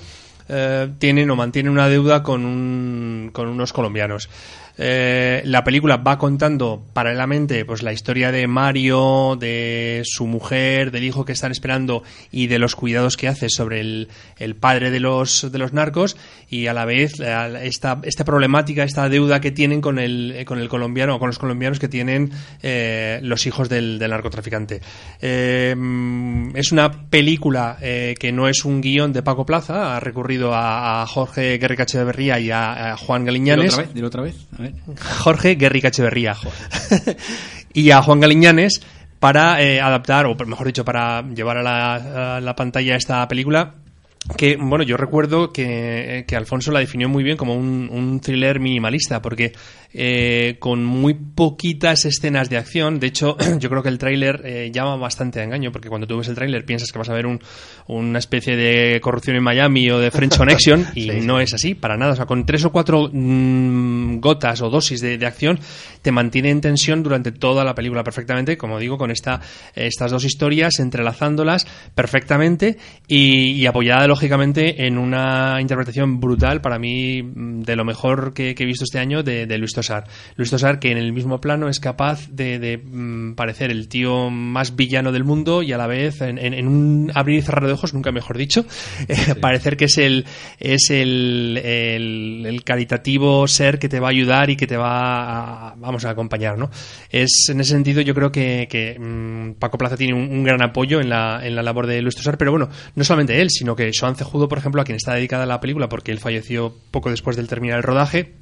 tienen o mantienen una deuda con, un, con unos colombianos. Eh, la película va contando paralelamente pues la historia de Mario, de su mujer, del hijo que están esperando y de los cuidados que hace sobre el, el padre de los, de los narcos y a la vez esta, esta problemática, esta deuda que tienen con el, con el colombiano o con los colombianos que tienen eh, los hijos del, narcotraficante. Eh, es una película que no es un guion de Paco Plaza, ha recurrido a, Jorge Guerrica Echeverría y a, Juan Galiñanes. Dilo otra vez, otra vez. Jorge Guerrica Echeverría [LAUGHS] y a Juan Galiñanes para eh, adaptar, o mejor dicho, para llevar a la, pantalla esta película que, bueno, yo recuerdo que, que, Alfonso la definió muy bien como un, un thriller minimalista, porque eh, con muy poquitas escenas de acción, de hecho, [CLEARS THROAT] yo creo que el tráiler eh, llama bastante a engaño, porque cuando tú ves el tráiler piensas que vas a ver un, una especie de corrupción en Miami o de French Connection, [LAUGHS] y no es así, para nada. O sea, con tres o cuatro mm, gotas o dosis de, de, acción, te mantiene en tensión durante toda la película perfectamente, como digo, con esta, estas dos historias, entrelazándolas perfectamente y, y apoyada lógicamente en una interpretación brutal para mí mm, de lo mejor que, que he visto este año de, de, Luis Tosar. Luis Tosar que en el mismo plano es capaz de, de mm, parecer el tío más villano del mundo y a la vez en, en, en un abrir y cerrar de ojos, nunca mejor dicho, [LAUGHS] eh, sí. parecer que es el es el, el, el, caritativo ser que te va a ayudar y que te va a, vamos a acompañar, ¿no? Es en ese sentido yo creo que, que mmm, Paco Plaza tiene un, un, gran apoyo en la, en la labor de Luis Tosar, pero bueno, no solamente él, sino que Joan Cejudo, por ejemplo, a quien está dedicada la película, porque él falleció poco después del terminar el rodaje,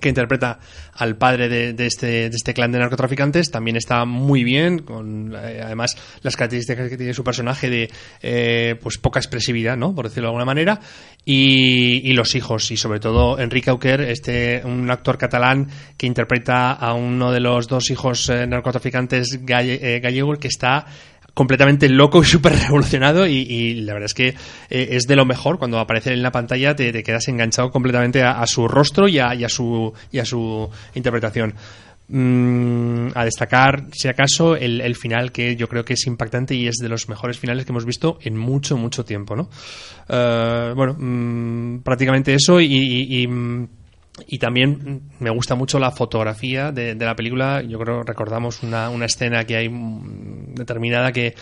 que interpreta al padre de, de, este, de este clan de narcotraficantes, también está muy bien, con eh, además las características que tiene su personaje de eh, pues poca expresividad, ¿no? por decirlo de alguna manera, y, los hijos, y sobre todo Enrique Auquer, este, un actor catalán que interpreta a uno de los dos hijos eh, narcotraficantes galle, gallegos que está completamente loco y súper revolucionado y, la verdad es que eh, es de lo mejor. Cuando aparece en la pantalla te, quedas enganchado completamente a, su rostro y a, y a, su y a su interpretación. Mm, a destacar si acaso el, final que yo creo que es impactante y es de los mejores finales que hemos visto en mucho mucho tiempo no uh, bueno mm, prácticamente eso y, y, y también me gusta mucho la fotografía de, de la película. Yo creo recordamos una, una, escena que hay determinada que,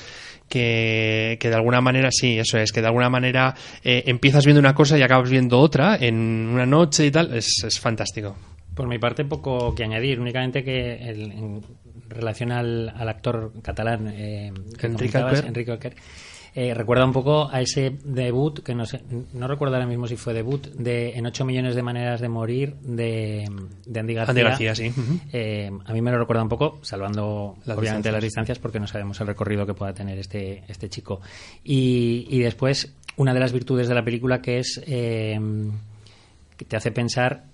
que, que, de alguna manera, sí, eso es, que de alguna manera eh, empiezas viendo una cosa y acabas viendo otra en una noche y tal. Es, es fantástico. Por mi parte, poco que añadir, únicamente que el, en relación al, al actor catalán eh, Enrique Alquer. Eh, recuerda un poco a ese debut, que no sé, no recuerdo ahora mismo si fue debut, de En 8 millones de maneras de morir de, de Andy García. Andy García, sí. Uh -huh. eh, a mí me lo recuerda un poco, salvando las obviamente distancias. las distancias, porque no sabemos el recorrido que pueda tener este, este chico. Y, y después, una de las virtudes de la película que es eh, que te hace pensar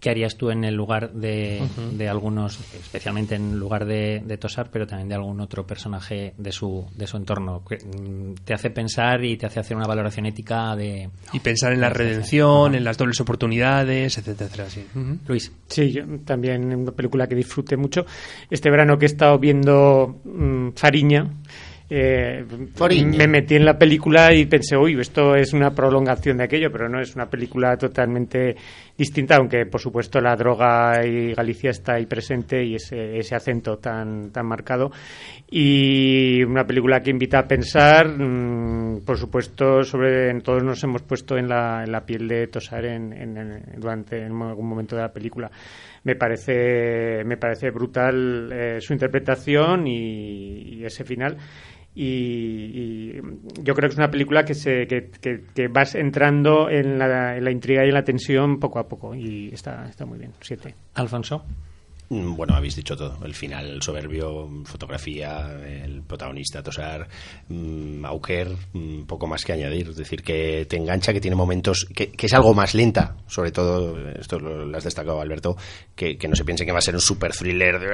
qué harías tú en el lugar de, uh -huh. de algunos, especialmente en lugar de, de, Tosar, pero también de algún otro personaje de su, de su entorno. Mm, te hace pensar y te hace hacer una valoración ética de... Y pensar en la redención, en las dobles oportunidades, etcétera, etcétera. Sí. Uh -huh. Luis. Sí, yo también una película que disfrute mucho. Este verano que he estado viendo mmm, Fariña, eh, me metí en la película y pensé, uy, esto es una prolongación de aquello, pero no es una película totalmente distinta, aunque por supuesto la droga y Galicia está ahí presente y ese, ese acento tan, tan marcado. Y una película que invita a pensar, mmm, por supuesto, sobre todos nos hemos puesto en la, en la piel de Tosar en, en, durante en algún momento de la película. Me parece me parece brutal eh, su interpretación y, y, ese final y, y, yo creo que es una película que, se, que, que, que vas entrando en la, en la, intriga y en la tensión poco a poco y está, está muy bien. Siete. Alfonso. Mm, bueno, habéis dicho todo. El final, el soberbio, fotografía, el protagonista, Tosar, mmm, Auker, mmm, poco más que añadir. Es decir, que te engancha, que tiene momentos, que, que es algo más lenta, sobre todo, esto lo, lo has destacado, Alberto, que, que, no se piense que va a ser un super thriller de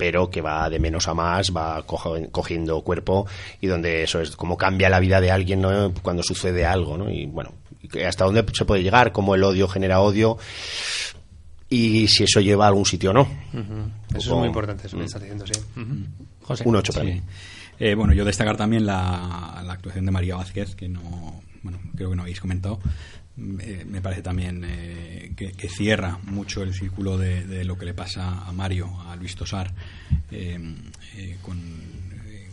pero que va de menos a más, va cogiendo cuerpo y donde eso es como cambia la vida de alguien ¿no? cuando sucede algo, ¿no? Y bueno, hasta dónde se puede llegar, cómo el odio genera odio y si eso lleva a algún sitio o no. Uh -huh. Eso es muy importante, eso que estás diciendo, sí. Uh -huh. José. Un 8 para sí. mí. Eh, bueno, yo destacar también la, la, actuación de María Vázquez, que no, bueno, creo que no habéis comentado, eh, me parece también eh, que, cierra mucho el círculo de, lo que le pasa a Mario, a Luis Tosar, eh, eh con, eh,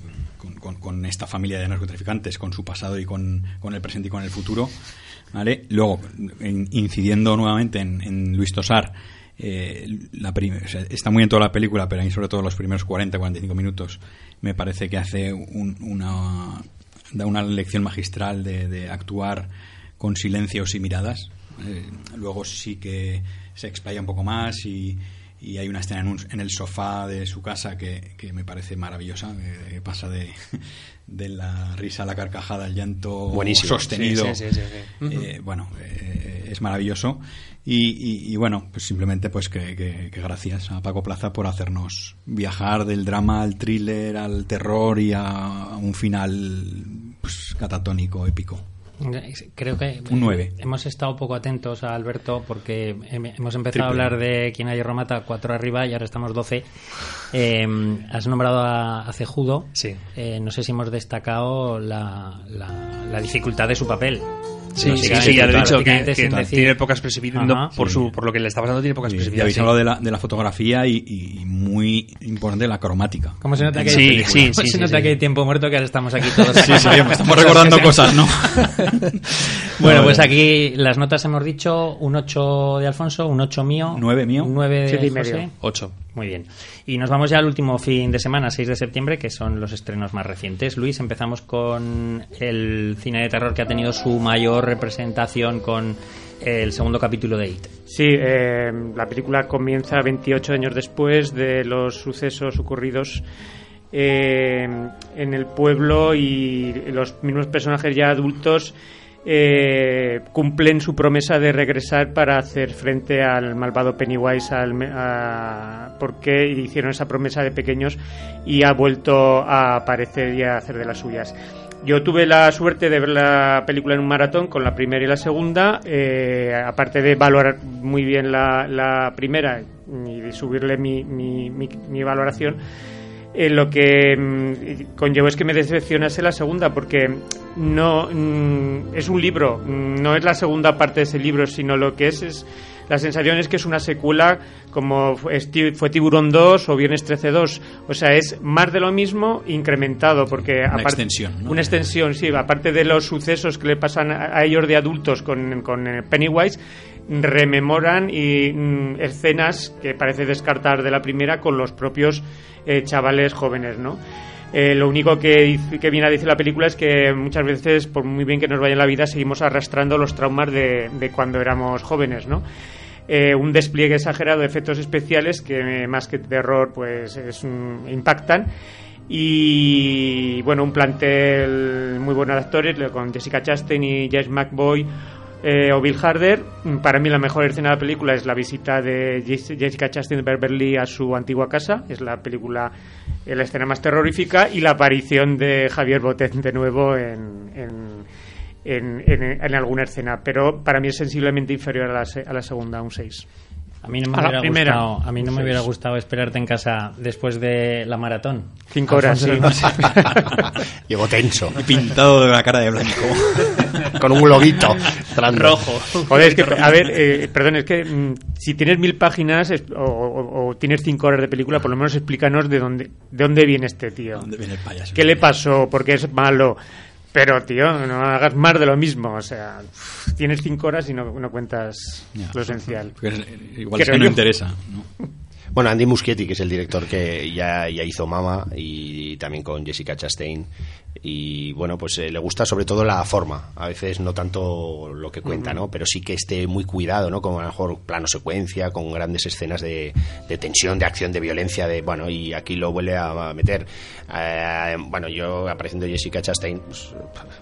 con, esta familia de narcotraficantes, con su pasado y con, con el presente y con el futuro. ¿vale? Luego, en, incidiendo nuevamente en, Luis Tosar, la o sea, está muy en toda la película, pero ahí sobre todo los primeros 40-45 minutos me parece que hace un, una, da una lección magistral de actuar con silencios y miradas. Eh, luego sí que se explaya un poco más y, y hay una escena en, el sofá de su casa que, me parece maravillosa, que, pasa de, de, la risa a la carcajada al llanto sostenido. Eh, bueno, eh, es maravilloso. Y, bueno, pues simplemente pues que, gracias a Paco Plaza por hacernos viajar del drama al thriller, al terror y a un final pues, catatónico, épico. Creo que un 9. hemos estado poco atentos a Alberto porque hemos empezado a hablar de quien hay Romata 4 arriba y ahora estamos 12. Eh, has nombrado a, Cejudo. Sí. Eh, no sé si hemos destacado la, la dificultad de su papel. Sí, sí, sí, ya lo he dicho, que, tiene poca expresividad, por, su, por lo que le está pasando tiene poca expresividad. Y habéis hablado de la, de la fotografía y, muy importante la cromática. ¿Cómo se nota que, hay, sí, se nota que hay tiempo muerto que ahora estamos aquí todos? sí, sí, estamos recordando cosas, ¿no? [LAUGHS] bueno, pues aquí las notas hemos dicho un 8 de Alfonso, un 8 mío. 9 mío. 9 de José. 8. Muy bien. Y nos vamos ya al último fin de semana, 6 de septiembre, que son los estrenos más recientes. Luis, empezamos con el cine de terror que ha tenido su mayor representación con el segundo capítulo de It. Sí, eh, la película comienza 28 años después de los sucesos ocurridos eh, en el pueblo y los mismos personajes ya adultos eh, cumplen su promesa de regresar para hacer frente al malvado Pennywise al, porque hicieron esa promesa de pequeños y ha vuelto a aparecer y a hacer de las suyas. Yo tuve la suerte de ver la película en un maratón con la primera y la segunda, eh, aparte de valorar muy bien la, primera y de subirle mi, mi, mi valoración eh, lo que mm, conllevó es que me decepcionase la segunda, porque no mm, es un libro, mm, no es la segunda parte de ese libro, sino lo que es es la sensación es que es una secuela como fue, Tiburón 2 o Viernes 13 2. O sea, es más de lo mismo incrementado. Porque una extensión. Una extensión, sí. Aparte de los sucesos que le pasan a ellos de adultos con, con eh, Pennywise, rememoran y, escenas que parece descartar de la primera con los propios eh, chavales jóvenes, ¿no? Eh, lo único que, que, viene a decir la película es que muchas veces, por muy bien que nos vaya en la vida, seguimos arrastrando los traumas de, cuando éramos jóvenes, ¿no? Eh, un despliegue exagerado de efectos especiales que más que terror pues es impactan y bueno un plantel muy bueno de actores con Jessica Chastain y James McBoy eh, o Bill Harder. Para mí la mejor escena de la película es la visita de Jessica Chastain de Beverly a su antigua casa. Es la película, eh, la escena más terrorífica y la aparición de Javier Botet de nuevo en, en, en, alguna escena. Pero para mí es sensiblemente inferior a la, a la segunda, un 6. A mí no me, hubiera, gustado, a mí no me hubiera gustado esperarte en casa después de la maratón. Cinco horas, sí. [LAUGHS] Llegó tenso. Y pintado de la cara de blanco. [LAUGHS] Con un globito rojo. Joder, es que, a ver, eh, perdón, es que mm, si tienes mil páginas o, tienes cinco horas de película, por lo menos explícanos de dónde, de dónde viene este tío. ¿Dónde viene el payaso? ¿Qué le pasó? ¿Por qué es malo? Pero, tío, no hagas más de lo mismo. O sea, tienes cinco horas y no, no cuentas lo esencial. igual es que no interesa. ¿no? [LAUGHS] Bueno, Andy Muschietti, que es el director que ya, ya hizo Mama y también con Jessica Chastain. Y bueno, pues eh, le gusta sobre todo la forma, a veces no tanto lo que cuenta, ¿no? Pero sí que esté muy cuidado, ¿no? Con a lo mejor plano secuencia, con grandes escenas de, de tensión, de acción, de violencia, de bueno, y aquí lo vuelve a meter. Eh, bueno, yo apareciendo Jessica Chastain, pues,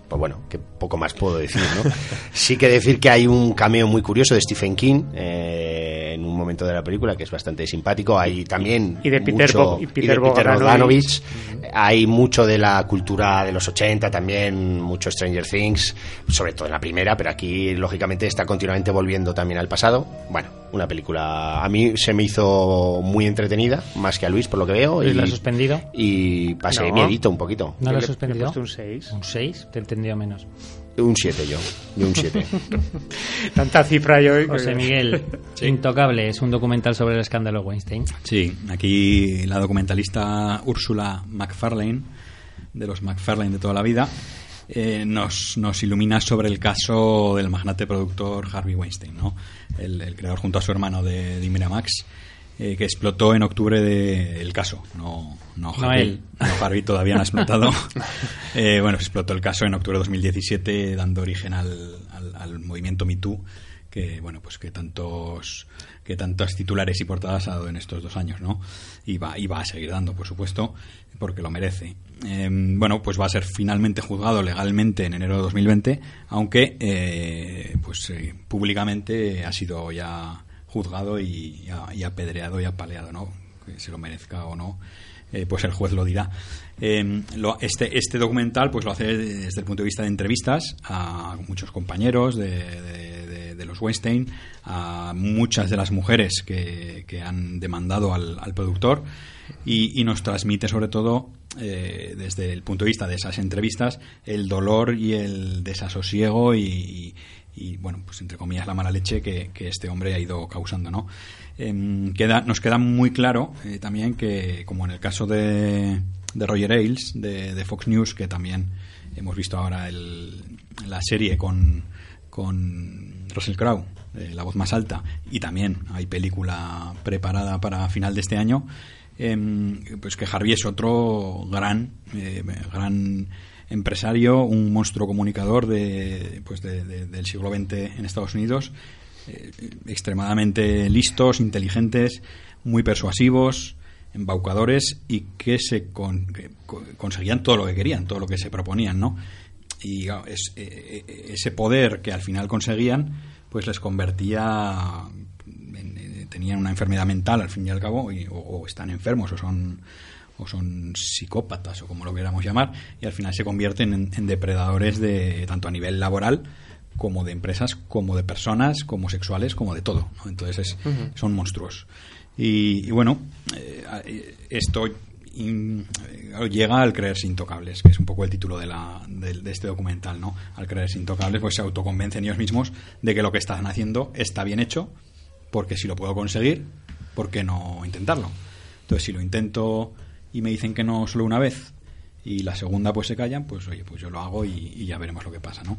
pues, bueno, que poco más puedo decir, ¿no? [LAUGHS] sí que decir que hay un cameo muy curioso de Stephen King. Eh, en un momento de la película que es bastante simpático. Hay también y de Peter, mucho, y Peter, Bogdanovich. Hay mucho de la cultura de los 80 también, mucho Stranger Things, sobre todo en la primera, pero aquí lógicamente está continuamente volviendo también al pasado. Bueno, una película a mí se me hizo muy entretenida, más que a Luis por lo que veo. ¿Y, la ha suspendido? Y pasé miedito un poquito. ¿No lo ha suspendido? un 6. ¿Un 6? Te he entendido menos. Un 7 yo, un 7. [LAUGHS] Tanta cifra yo. José Miguel, Intocable, es un documental sobre el escándalo Weinstein. Sí, aquí la documentalista Úrsula McFarlane, de los McFarlane de toda la vida, eh, nos, nos ilumina sobre el caso del magnate productor Harvey Weinstein, ¿no? el, creador junto a su hermano de, de Miramax. Eh, que explotó en octubre del caso. No, no, Harvey, no, Harvey todavía no ha explotado. [LAUGHS] eh, bueno, explotó el caso en octubre de 2017, dando origen al, al, al movimiento MeToo que bueno pues que tantos que tantas titulares y portadas ha dado en estos dos años no y va y va a seguir dando por supuesto porque lo merece. Em, bueno pues va a ser finalmente juzgado legalmente en enero de 2020 aunque eh, pues eh, públicamente ha sido ya juzgado y, apedreado y apaleado no que se lo merezca o no eh, pues el juez lo dirá. Este, este documental pues lo hace desde el punto de vista de entrevistas a muchos compañeros de, los Weinstein, a muchas de las mujeres que, que han demandado al, productor y, nos transmite sobre todo eh, desde el punto de vista de esas entrevistas el dolor y el desasosiego y, bueno, pues entre comillas la mala leche que, que este hombre ha ido causando, ¿no? Em, queda, nos queda muy claro eh, también que, como en el caso de, de Roger Ailes, de, Fox News, que también hemos visto ahora el, la serie con, con Russell Crowe, eh, la voz más alta, y también hay película preparada para final de este año, em, pues que Harvey es otro gran, eh, gran empresario, un monstruo comunicador de, pues del siglo XX en Estados Unidos eh, extremadamente listos, inteligentes, muy persuasivos, embaucadores y que se conseguían todo lo que querían, todo lo que se proponían, ¿no? Y es, eh, eh, ese poder que al final conseguían, pues les convertía tenían una enfermedad mental al fin y al cabo o, están enfermos o son o son psicópatas o como lo queramos llamar y al final se convierten en depredadores de tanto a nivel laboral como de empresas, como de personas, como sexuales, como de todo. Entonces son monstruos. Y, bueno, eh, esto eh, llega al creerse intocables, que es un poco el título de, la, de, este documental, ¿no? Al creerse intocables, pues se autoconvencen ellos mismos de que lo que están haciendo está bien hecho, porque si lo puedo conseguir, ¿por qué no intentarlo? Entonces, si lo intento y me dicen que no solo una vez y la segunda pues se callan, pues oye, pues yo lo hago y, ya veremos lo que pasa, ¿no?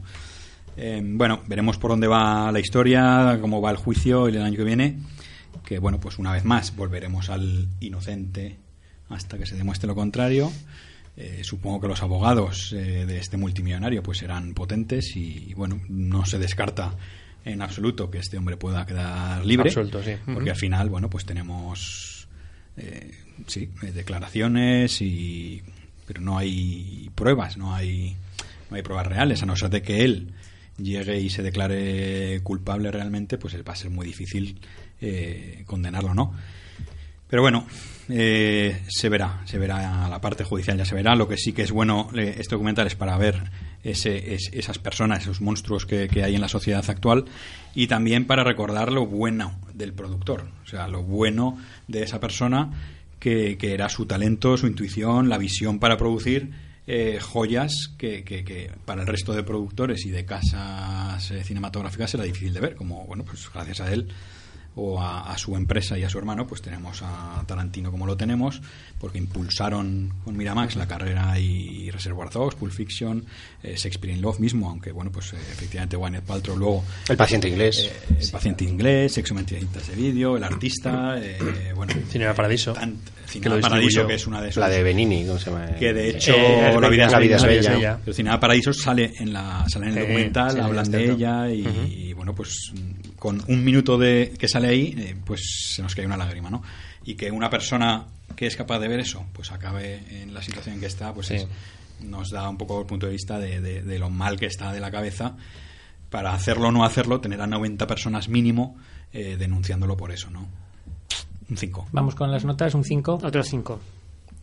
Eh, bueno, veremos por dónde va la historia, cómo va el juicio el año que viene. Que bueno, pues una vez más volveremos al inocente hasta que se demuestre lo contrario. Eh, supongo que los abogados eh, de este multimillonario pues serán potentes y, bueno, no se descarta en absoluto que este hombre pueda quedar libre. Porque al final, bueno, pues tenemos sí, declaraciones y pero no hay pruebas, no hay no hay pruebas reales, a no ser de que él llegue y se declare culpable realmente, pues va a ser muy difícil eh, condenarlo, ¿no? Pero bueno, eh, se verá, se verá la parte judicial, ya se verá. Lo que sí que es bueno este documental es para ver ese, esas personas, esos monstruos que, hay en la sociedad actual y también para recordar lo bueno del productor, o sea, lo bueno de esa persona que, que era su talento, su intuición, la visión para producir eh, joyas que, que, para el resto de productores y de casas eh, cinematográficas era difícil de ver, como, bueno, pues gracias a él o a, su empresa y a su hermano, pues tenemos a Tarantino como lo tenemos, porque impulsaron con Miramax la carrera y Reservoir Dogs, Pulp Fiction, eh, Shakespeare in Love mismo, aunque bueno, pues eh, efectivamente Gwyneth Paltrow luego... El paciente inglés. Eh, el paciente inglés, Sexo, Mentiras de Vídeo, El Artista, bueno... Cinema Paradiso. Cinema Paradiso, que es una de esas... La de Benini, ¿cómo se llama? Que de hecho... la vida, es bella. Pero Cinema Paradiso sale en, la, sale en el documental, hablan de ella y, bueno, pues con un minuto de que sale ahí, eh, pues se nos cae una lágrima, ¿no? Y que una persona que es capaz de ver eso, pues acabe en la situación en que está, pues nos da un poco el punto de vista de, lo mal que está de la cabeza para hacerlo o no hacerlo, tener a 90 personas mínimo eh, denunciándolo por eso, ¿no? Un 5. Vamos con las notas, un 5. Otro 5.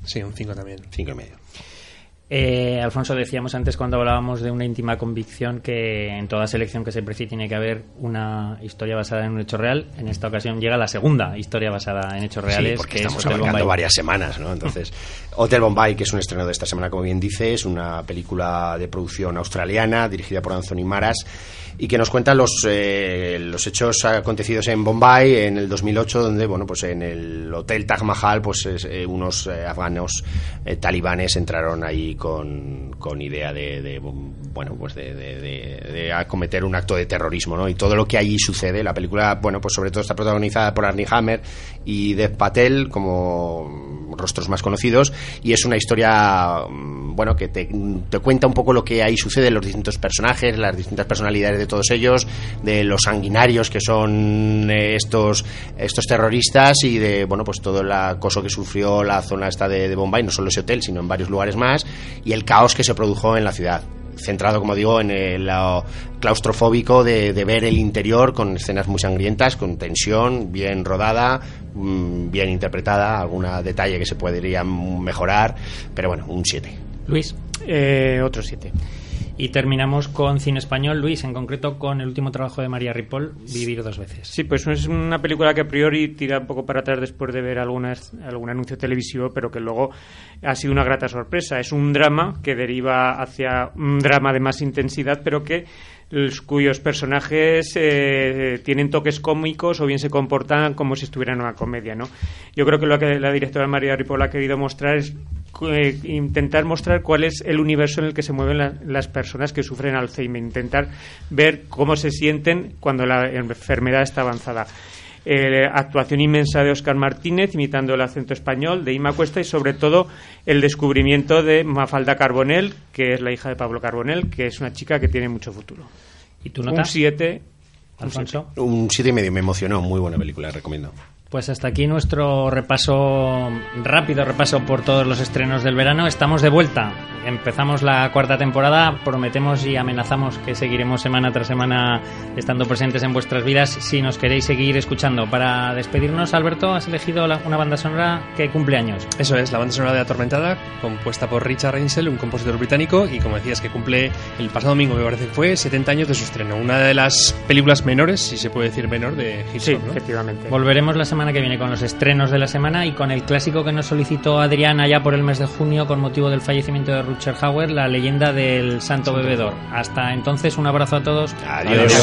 Sí, un 5 también. 5 y medio. Eh, Alfonso, decíamos antes cuando hablábamos de una íntima convicción que en toda selección que se precie tiene que haber una historia basada en un hecho real. En esta ocasión llega la segunda historia basada en hechos reales. Sí, porque que estamos abarcando varias semanas, ¿no? Entonces, [LAUGHS] Hotel Bombay, que es un estreno de esta semana, como bien dice, es una película de producción australiana dirigida por Anthony Maras y que nos cuenta los, eh, los hechos acontecidos en Bombay en el 2008, donde, bueno, pues en el hotel Taj Mahal, pues eh, unos eh, afganos talibanes entraron ahí con, con idea de, bueno, pues de, de, acometer un acto de terrorismo, ¿no? Y todo lo que allí sucede, la película, bueno, pues sobre todo está protagonizada por Arnie Hammer y Dev Patel como rostros más conocidos y es una historia mm, bueno que te, cuenta un poco lo que ahí sucede los distintos personajes las distintas personalidades de todos ellos de los sanguinarios que son eh, estos estos terroristas y de bueno pues todo el acoso que sufrió la zona esta de Bombay no solo ese hotel sino en varios lugares más y el caos que se produjo en la ciudad. Centrado, como digo, en el claustrofóbico de, ver el interior con escenas muy sangrientas, con tensión, bien rodada, mm, bien interpretada, algún detalle que se podría mejorar, pero bueno, un 7. Luis, eh, otro 7. Y terminamos con cine español, Luis, en concreto con el último trabajo de María Ripoll, Vivir dos veces. Sí, pues es una película que a priori tira un poco para atrás después de ver algunas, algún anuncio televisivo, pero que luego ha sido una grata sorpresa. Es un drama que deriva hacia un drama de más intensidad, pero que cuyos personajes eh, tienen toques cómicos o bien se comportan como si estuvieran en una comedia, ¿no? Yo creo que lo que la directora María Ripoll ha querido mostrar es eh, intentar mostrar cuál es el universo en el que se mueven las personas que sufren Alzheimer, intentar ver cómo se sienten cuando la enfermedad está avanzada. Eh, actuación inmensa de Oscar Martínez imitando el acento español de Ima Cuesta y sobre todo el descubrimiento de Mafalda Carbonell, que es la hija de Pablo Carbonell, que es una chica que tiene mucho futuro. ¿Y tú notas? Un 7. Alfonso. Un 7 y medio, me emocionó, muy buena película, recomiendo. Pues hasta aquí nuestro repaso, rápido repaso por todos los estrenos del verano. Estamos de vuelta. Empezamos la cuarta temporada. Prometemos y amenazamos que seguiremos semana tras semana estando presentes en vuestras vidas si nos queréis seguir escuchando. Para despedirnos, Alberto, has elegido una banda sonora que cumple años. Eso es, la banda sonora de Atormentada, compuesta por Richard Ainsel, un compositor británico, y como decías, que cumple el pasado domingo, me parece que fue 70 años de su estreno. Una de las películas menores, si se puede decir menor, de Hitchcock. Sí, efectivamente. Volveremos la semana que viene con los estrenos de la semana y con el clásico que nos solicitó Adriana ya por el mes de junio con motivo del fallecimiento de Rutger Hauer, la leyenda del Santo Bebedor. Hasta entonces, un abrazo a todos. Adiós.